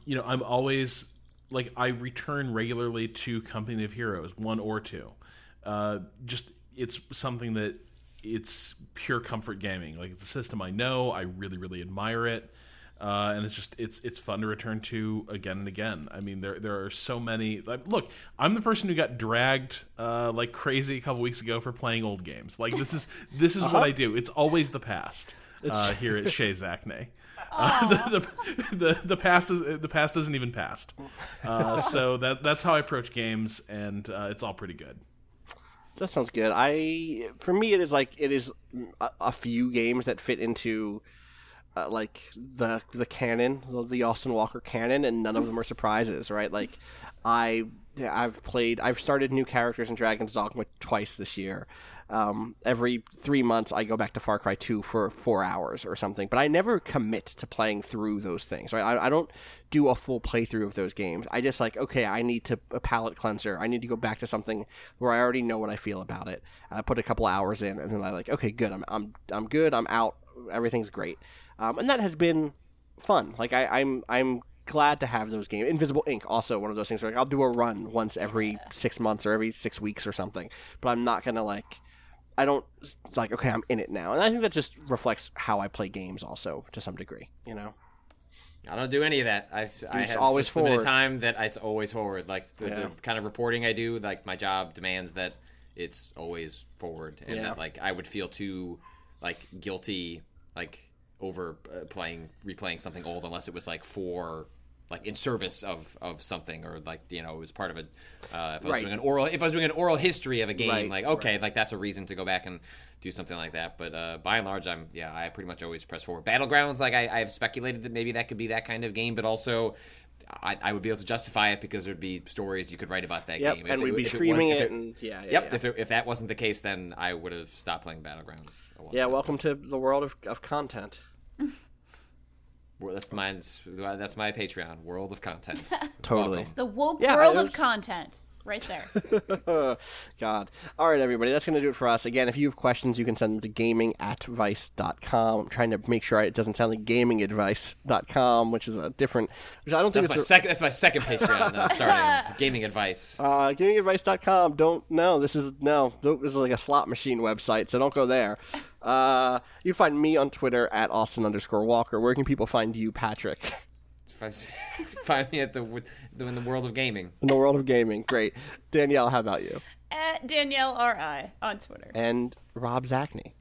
you know, I'm always like I return regularly to Company of Heroes, one or two. Uh, just it's something that it's pure comfort gaming. Like it's a system I know. I really really admire it. Uh, and it's just it's it's fun to return to again and again. I mean, there there are so many. Like, look, I'm the person who got dragged uh, like crazy a couple weeks ago for playing old games. Like this is this is what I do. It's always the past uh, here at Chez Zacny. Uh, the, the, the the past is the past isn't even past. Uh, so that that's how I approach games, and uh, it's all pretty good. That sounds good. I for me it is like it is a, a few games that fit into uh, like the the canon, the- Austin Walker canon, and none of them are surprises, right? Like I I've played I've started new characters in Dragon's Dogma twice this year. Um, every three months I go back to Far Cry 2 for four hours or something, but I never commit to playing through those things. Right? I, I don't do a full playthrough of those games. I just like okay, I need to a palate cleanser. I need to go back to something where I already know what I feel about it. And I put a couple hours in, and then I like okay, good. I'm I'm I'm good. I'm out. Everything's great, um, and that has been fun. Like I, I'm I'm glad to have those games. Invisible Inc also one of those things where like, I'll do a run once every six months or every six weeks or something, but I'm not gonna like I don't like okay, I'm in it now, and I think that just reflects how I play games also to some degree. You know, I don't do any of that. I've, I have always such limited time that it's always forward. Like the, Yeah. the kind of reporting I do, like my job demands that it's always forward, and Yeah. that like I would feel too like guilty like over uh, playing replaying something old unless it was like for like in service of of something or like you know it was part of a uh, if I was Right. doing an oral if I was doing an oral history of a game Right, like okay like that's a reason to go back and do something like that. But uh, by and large I'm yeah I pretty much always press forward. Battlegrounds like I, I've speculated that maybe that could be that kind of game but also I, I would be able to justify it because there'd be stories you could write about that Yep, game and If we'd be if was- streaming if it and- yeah, yeah, yep yeah. if it, if that wasn't the case then I would have stopped playing battlegrounds a long yeah. time Welcome to the world of, of content. Well, that's mine's that's my Patreon world of content Totally. Welcome. The woke Yeah, world it of content. Right there. God. All right, everybody. That's going to do it for us. Again, if you have questions, you can send them to gaming at vice.com. I'm trying to make sure it doesn't sound like gamingadvice.com, which is a different, which I don't think That's my it's a, second. That's my second Patreon that I'm starting. Gaming advice. Uh, gamingadvice.com. Don't no. This is no. This is like a slot machine website, so don't go there. Uh, you can find me on Twitter at Austin underscore Walker. Where can people find you, Patrick? Find me at the in the world of gaming. In the world of gaming. Great. Danielle, how about you? At Danielle R.I. on Twitter. And Rob Zacny.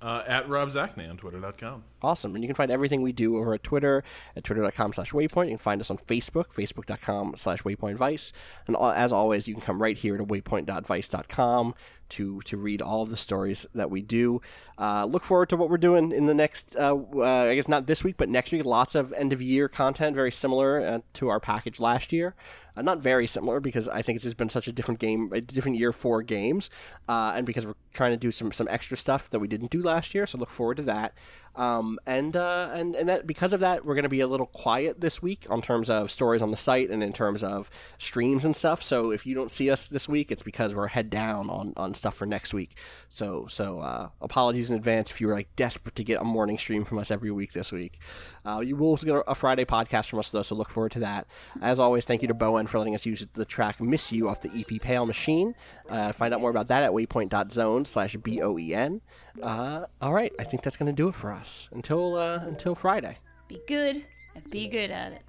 Uh, at Rob Zacny on Twitter.com. Awesome. And you can find everything we do over at Twitter at twitter.com slash waypoint. You can find us on Facebook, facebook.com slash waypointvice. And as always, you can come right here to waypoint.vice.com to, to read all of the stories that we do. Uh, look forward to what we're doing in the next, uh, uh, I guess not this week, but next week. Lots of end of year content, very similar uh, to our package last year. Uh, not very similar because I think it's just been such a different game, a different year for games, uh, and because we're trying to do some some extra stuff that we didn't do last year. So look forward to that. Um, and uh, and and that because of that, we're going to be a little quiet this week on terms of stories on the site and in terms of streams and stuff. So if you don't see us this week, it's because we're head down on, on stuff for next week. So so uh, apologies in advance if you were like desperate to get a morning stream from us every week this week. Uh, you will get a Friday podcast from us though, so look forward to that. As always, thank you to Boen for letting us use the track "Miss You" off the EP Pale Machine. Uh, find out more about that at waypoint.zone slash b o e n. Uh, all right, I think that's going to do it for us until uh, until Friday. Be good and be good at it.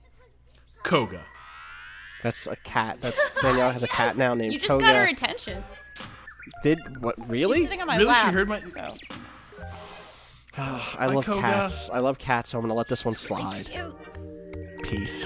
Koga. That's a cat. That's Danielle has a cat now named You just Koga. got her attention. Did what? Really? She's Really? sitting on my Really? She lap. heard my- So. I My love Koga. cats. I love cats, so I'm going to let this one slide. Cute. Peace.